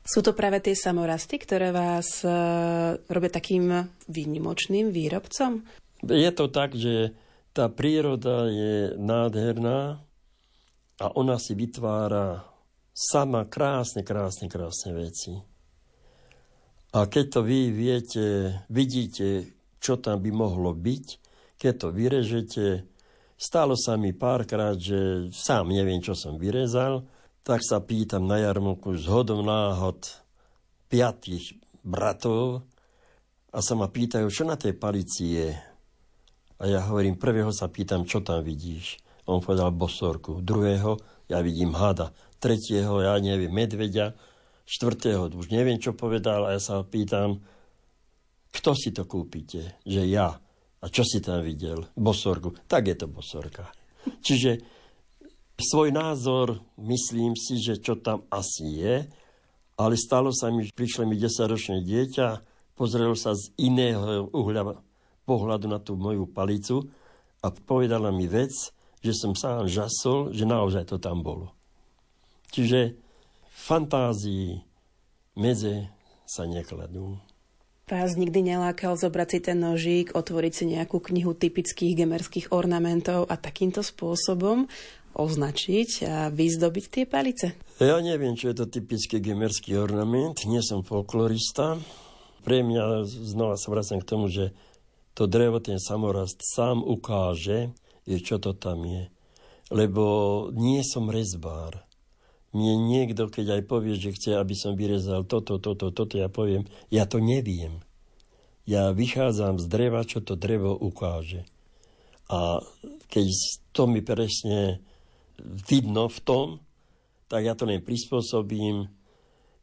Sú to práve tie samorasty, ktoré vás e, robia takým výnimočným výrobcom? Je to tak, že tá príroda je nádherná a ona si vytvára sama krásne, krásne, krásne veci. A keď to vy viete, vidíte, čo tam by mohlo byť, keď to vyrežete, stalo sa mi párkrát, že sám neviem, čo som vyrezal, tak sa pýtam na jarmoku z hodom náhod piatých bratov a sa ma pýtajú, čo na tej palici je. A ja hovorím, prvého sa pýtam, čo tam vidíš. On povedal bosorku. Druhého, ja vidím hada. Tretieho, ja neviem, medveďa. Štvrtého, už neviem, čo povedal. A ja sa pýtam, kto si to kúpite? Že ja. A čo si tam videl? Bosorku. Tak je to bosorka. Čiže svoj názor, myslím si, že čo tam asi je, ale stalo sa mi, prišlo mi 10-ročné dieťa, pozrelo sa z iného uhľa pohľadu na tú moju palicu a povedala mi vec, že som sám žasol, že naozaj to tam bolo. Čiže fantázii medze sa nekladú. Vás nikdy nelákal zobrať si ten nožík, otvoriť si nejakú knihu typických gemerských ornamentov a takýmto spôsobom označiť a vyzdobiť tie palice? Ja neviem, čo je to typický gemerský ornament, nie som folklorista. Pre mňa znova sa vracam k tomu, že to drevo, ten samorast sám ukáže, čo to tam je. Lebo nie som rezbár. Mne niekto, keď aj povie, že chce, aby som vyrezal toto, toto, toto, ja poviem, ja to neviem. Ja vychádzam z dreva, čo to drevo ukáže. A keď to mi presne vidno v tom, tak ja to len prispôsobím.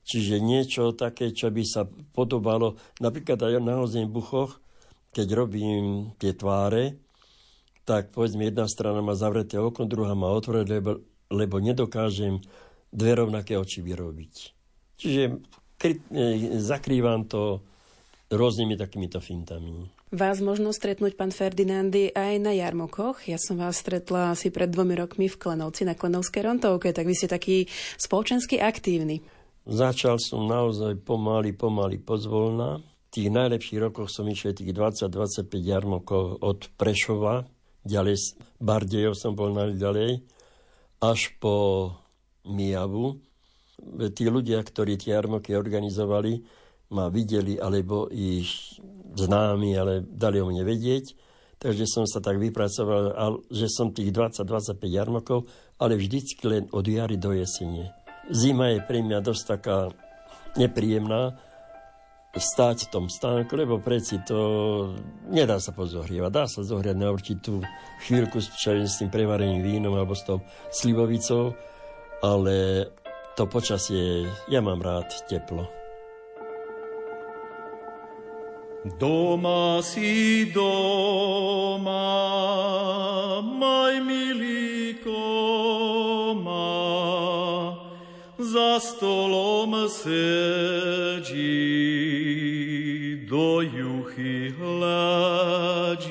Čiže niečo také, čo by sa podobalo, napríklad aj na buchoch, keď robím tie tváre, tak povedzme jedna strana má zavreté okno, druhá má otvorené, lebo, lebo nedokážem dve rovnaké oči vyrobiť. Čiže kry, e, zakrývam to rôznymi takýmito fintami. Vás možno stretnúť, pán Ferdinandy, aj na jarmokoch. Ja som vás stretla asi pred dvomi rokmi v Klenovci na Klenovskej rontovke, tak vy ste taký spoločensky aktívny. Začal som naozaj pomaly, pomaly pozvolná. V tých najlepších rokoch som išiel tých 20-25 jarmokov od Prešova, ďalej Bardejov som bol ďalej, až po Mijavu. Tí ľudia, ktorí tie jarmoky organizovali, ma videli, alebo ich známi, ale dali o mne vedieť. Takže som sa tak vypracoval, že som tých 20-25 jarmokov, ale vždycky len od jary do jesene. Zima je pre mňa dosť taká nepríjemná, stáť v tom stánku, lebo preci to nedá sa pozohrievať. Dá sa zohriať na určitú chvíľku s, s tým prevareným vínom alebo s tou slivovicou, ale to počasie, ja mám rád teplo. Doma si doma, maj milíko má, za stolom sedí, do juchy hľadí.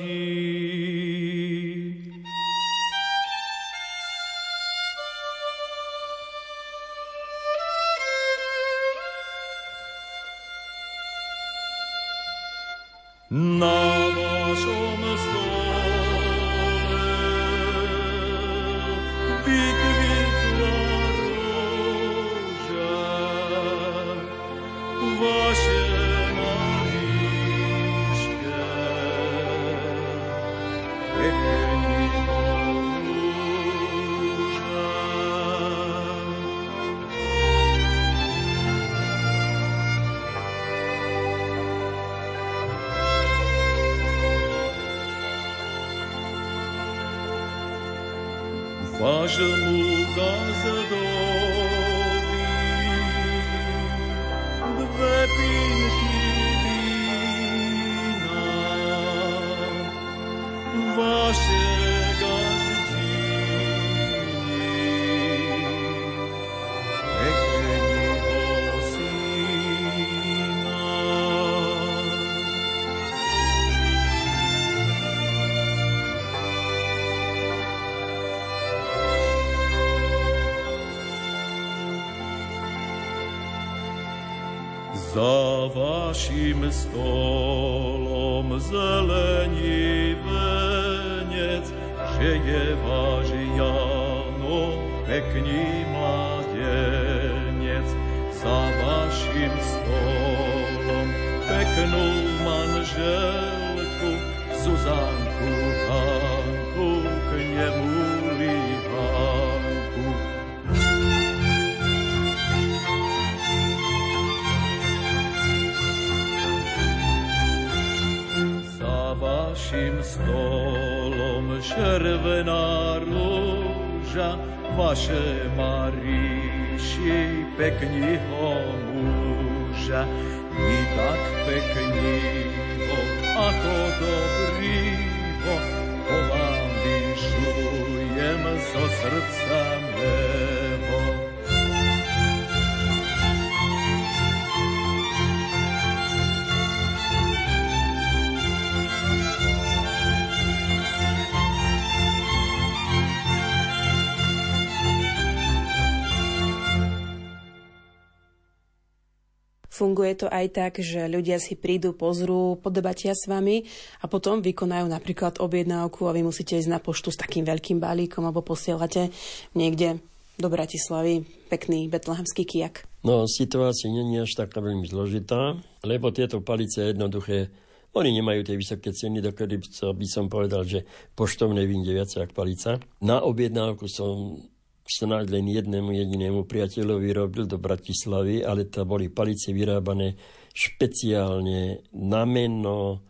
To aj tak, že ľudia si prídu, pozrú, podobatia s vami a potom vykonajú napríklad objednávku a vy musíte ísť na poštu s takým veľkým balíkom alebo posielate niekde do Bratislavy pekný betlehemský kijak. No, situácia nie je až taká veľmi zložitá, lebo tieto palice jednoduché oni nemajú tie vysoké ceny, dokedy by som povedal, že poštovné vyjde viac ako palica. Na objednávku som snáď len jednému jedinému priateľovi robil do Bratislavy, ale to boli palice vyrábané špeciálne na meno,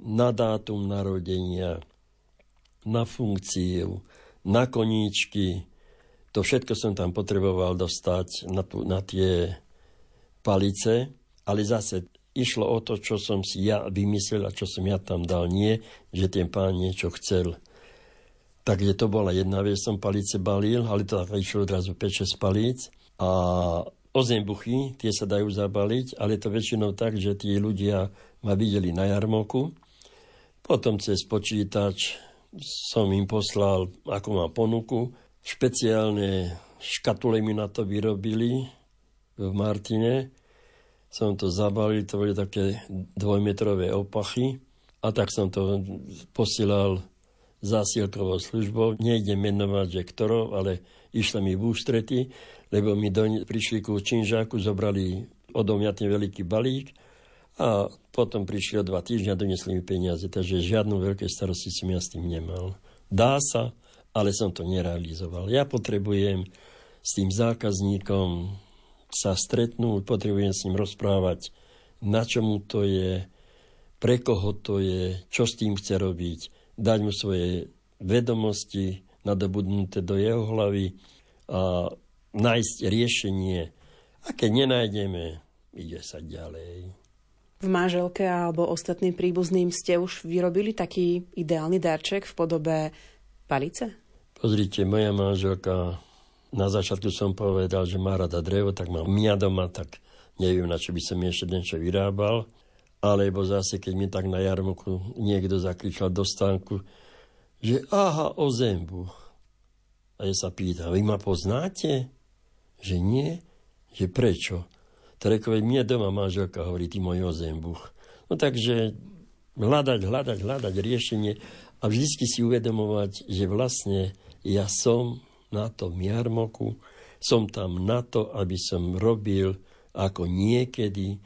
na dátum narodenia, na funkciu, na koníčky. To všetko som tam potreboval dostať na, tu, na tie palice, ale zase išlo o to, čo som si ja vymyslel a čo som ja tam dal. Nie, že ten pán niečo chcel Takže to bola jedna vec, som palice balil, ale to išlo odrazu 5-6 palíc. A ozembuchy, tie sa dajú zabaliť, ale to väčšinou tak, že tí ľudia ma videli na jarmoku. Potom cez počítač som im poslal, ako má ponuku. Špeciálne škatule mi na to vyrobili v Martine. Som to zabalil, to boli také dvojmetrové opachy. A tak som to posielal zásielkovou službou. Nejdem menovať, že ktorou, ale išla mi v ústrety, lebo mi do, prišli ku činžáku, zobrali odo mňa ten veľký balík a potom prišli o dva týždňa a donesli mi peniaze. Takže žiadnu veľké starosti som ja s tým nemal. Dá sa, ale som to nerealizoval. Ja potrebujem s tým zákazníkom sa stretnúť, potrebujem s ním rozprávať, na čomu to je, pre koho to je, čo s tým chce robiť dať mu svoje vedomosti nadobudnuté do jeho hlavy a nájsť riešenie. A keď nenájdeme, ide sa ďalej. V manželke alebo ostatným príbuzným ste už vyrobili taký ideálny darček v podobe palice? Pozrite, moja manželka, na začiatku som povedal, že má rada drevo, tak mám mňa doma, tak neviem, na čo by som ešte niečo vyrábal. Alebo zase, keď mi tak na jarmoku niekto zakričal do stánku, že aha, o zembu. A ja sa pýtam, vy ma poznáte? Že nie? Že prečo? To rekao, mne doma manželka hovorí, ty môj ozembuch. No takže hľadať, hľadať, hľadať riešenie a vždy si uvedomovať, že vlastne ja som na tom jarmoku, som tam na to, aby som robil ako niekedy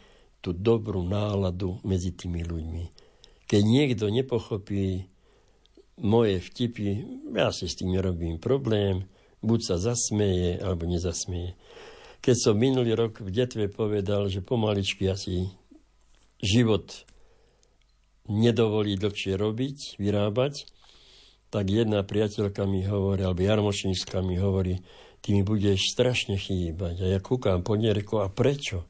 tú dobrú náladu medzi tými ľuďmi. Keď niekto nepochopí moje vtipy, ja si s tým nerobím problém, buď sa zasmeje, alebo nezasmeje. Keď som minulý rok v detve povedal, že pomaličky asi život nedovolí dlhšie robiť, vyrábať, tak jedna priateľka mi hovorí, alebo Jarmočníčka mi hovorí, ty mi budeš strašne chýbať. A ja kúkam po nej, a prečo?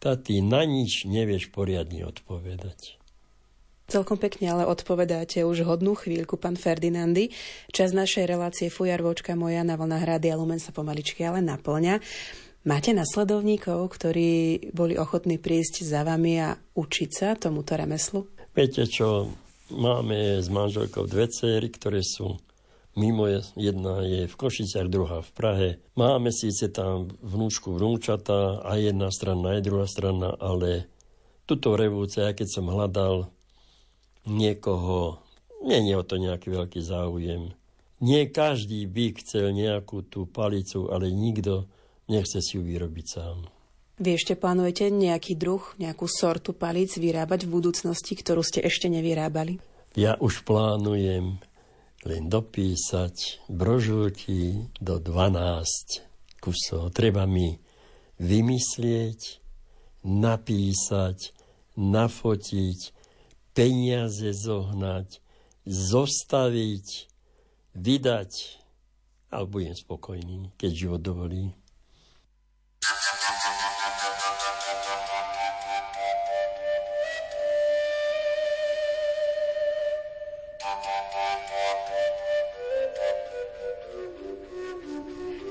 Tá ty na nič nevieš poriadne odpovedať. Celkom pekne ale odpovedáte už hodnú chvíľku, pán Ferdinandy. Čas našej relácie Fujarvočka moja na vlnách Rádia Lumen sa pomaličky ale naplňa. Máte nasledovníkov, ktorí boli ochotní prísť za vami a učiť sa tomuto remeslu? Viete čo, máme s manželkou dve cery, ktoré sú mimo, jedna je v Košiciach, druhá v Prahe. Máme síce tam vnúčku vnúčata, a jedna strana, aj druhá strana, ale tuto revolúcia, keď som hľadal niekoho, nie je o to nejaký veľký záujem. Nie každý by chcel nejakú tú palicu, ale nikto nechce si ju vyrobiť sám. Vy ešte plánujete nejaký druh, nejakú sortu palíc vyrábať v budúcnosti, ktorú ste ešte nevyrábali? Ja už plánujem len dopísať brožúrky do 12 kusov. Treba mi vymyslieť, napísať, nafotiť, peniaze zohnať, zostaviť, vydať a budem spokojný, keď život dovolí.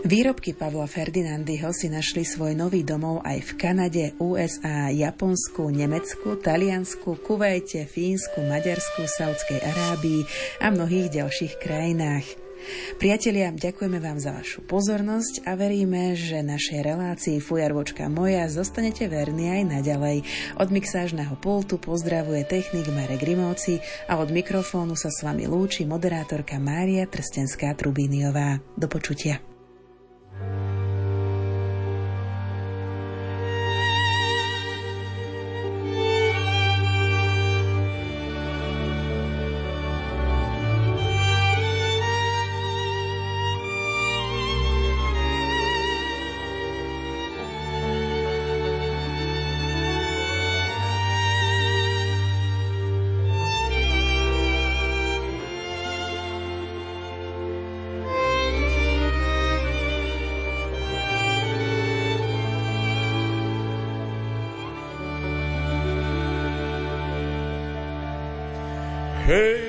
Výrobky Pavla Ferdinandyho si našli svoj nový domov aj v Kanade, USA, Japonsku, Nemecku, Taliansku, Kuvajte, Fínsku, Maďarsku, Saudskej Arábii a mnohých ďalších krajinách. Priatelia, ďakujeme vám za vašu pozornosť a veríme, že našej relácii Fujarvočka moja zostanete verní aj naďalej. Od mixážneho pultu pozdravuje technik Marek Grimovci a od mikrofónu sa s vami lúči moderátorka Mária Trstenská-Trubíniová. Do počutia. Thank you. Hey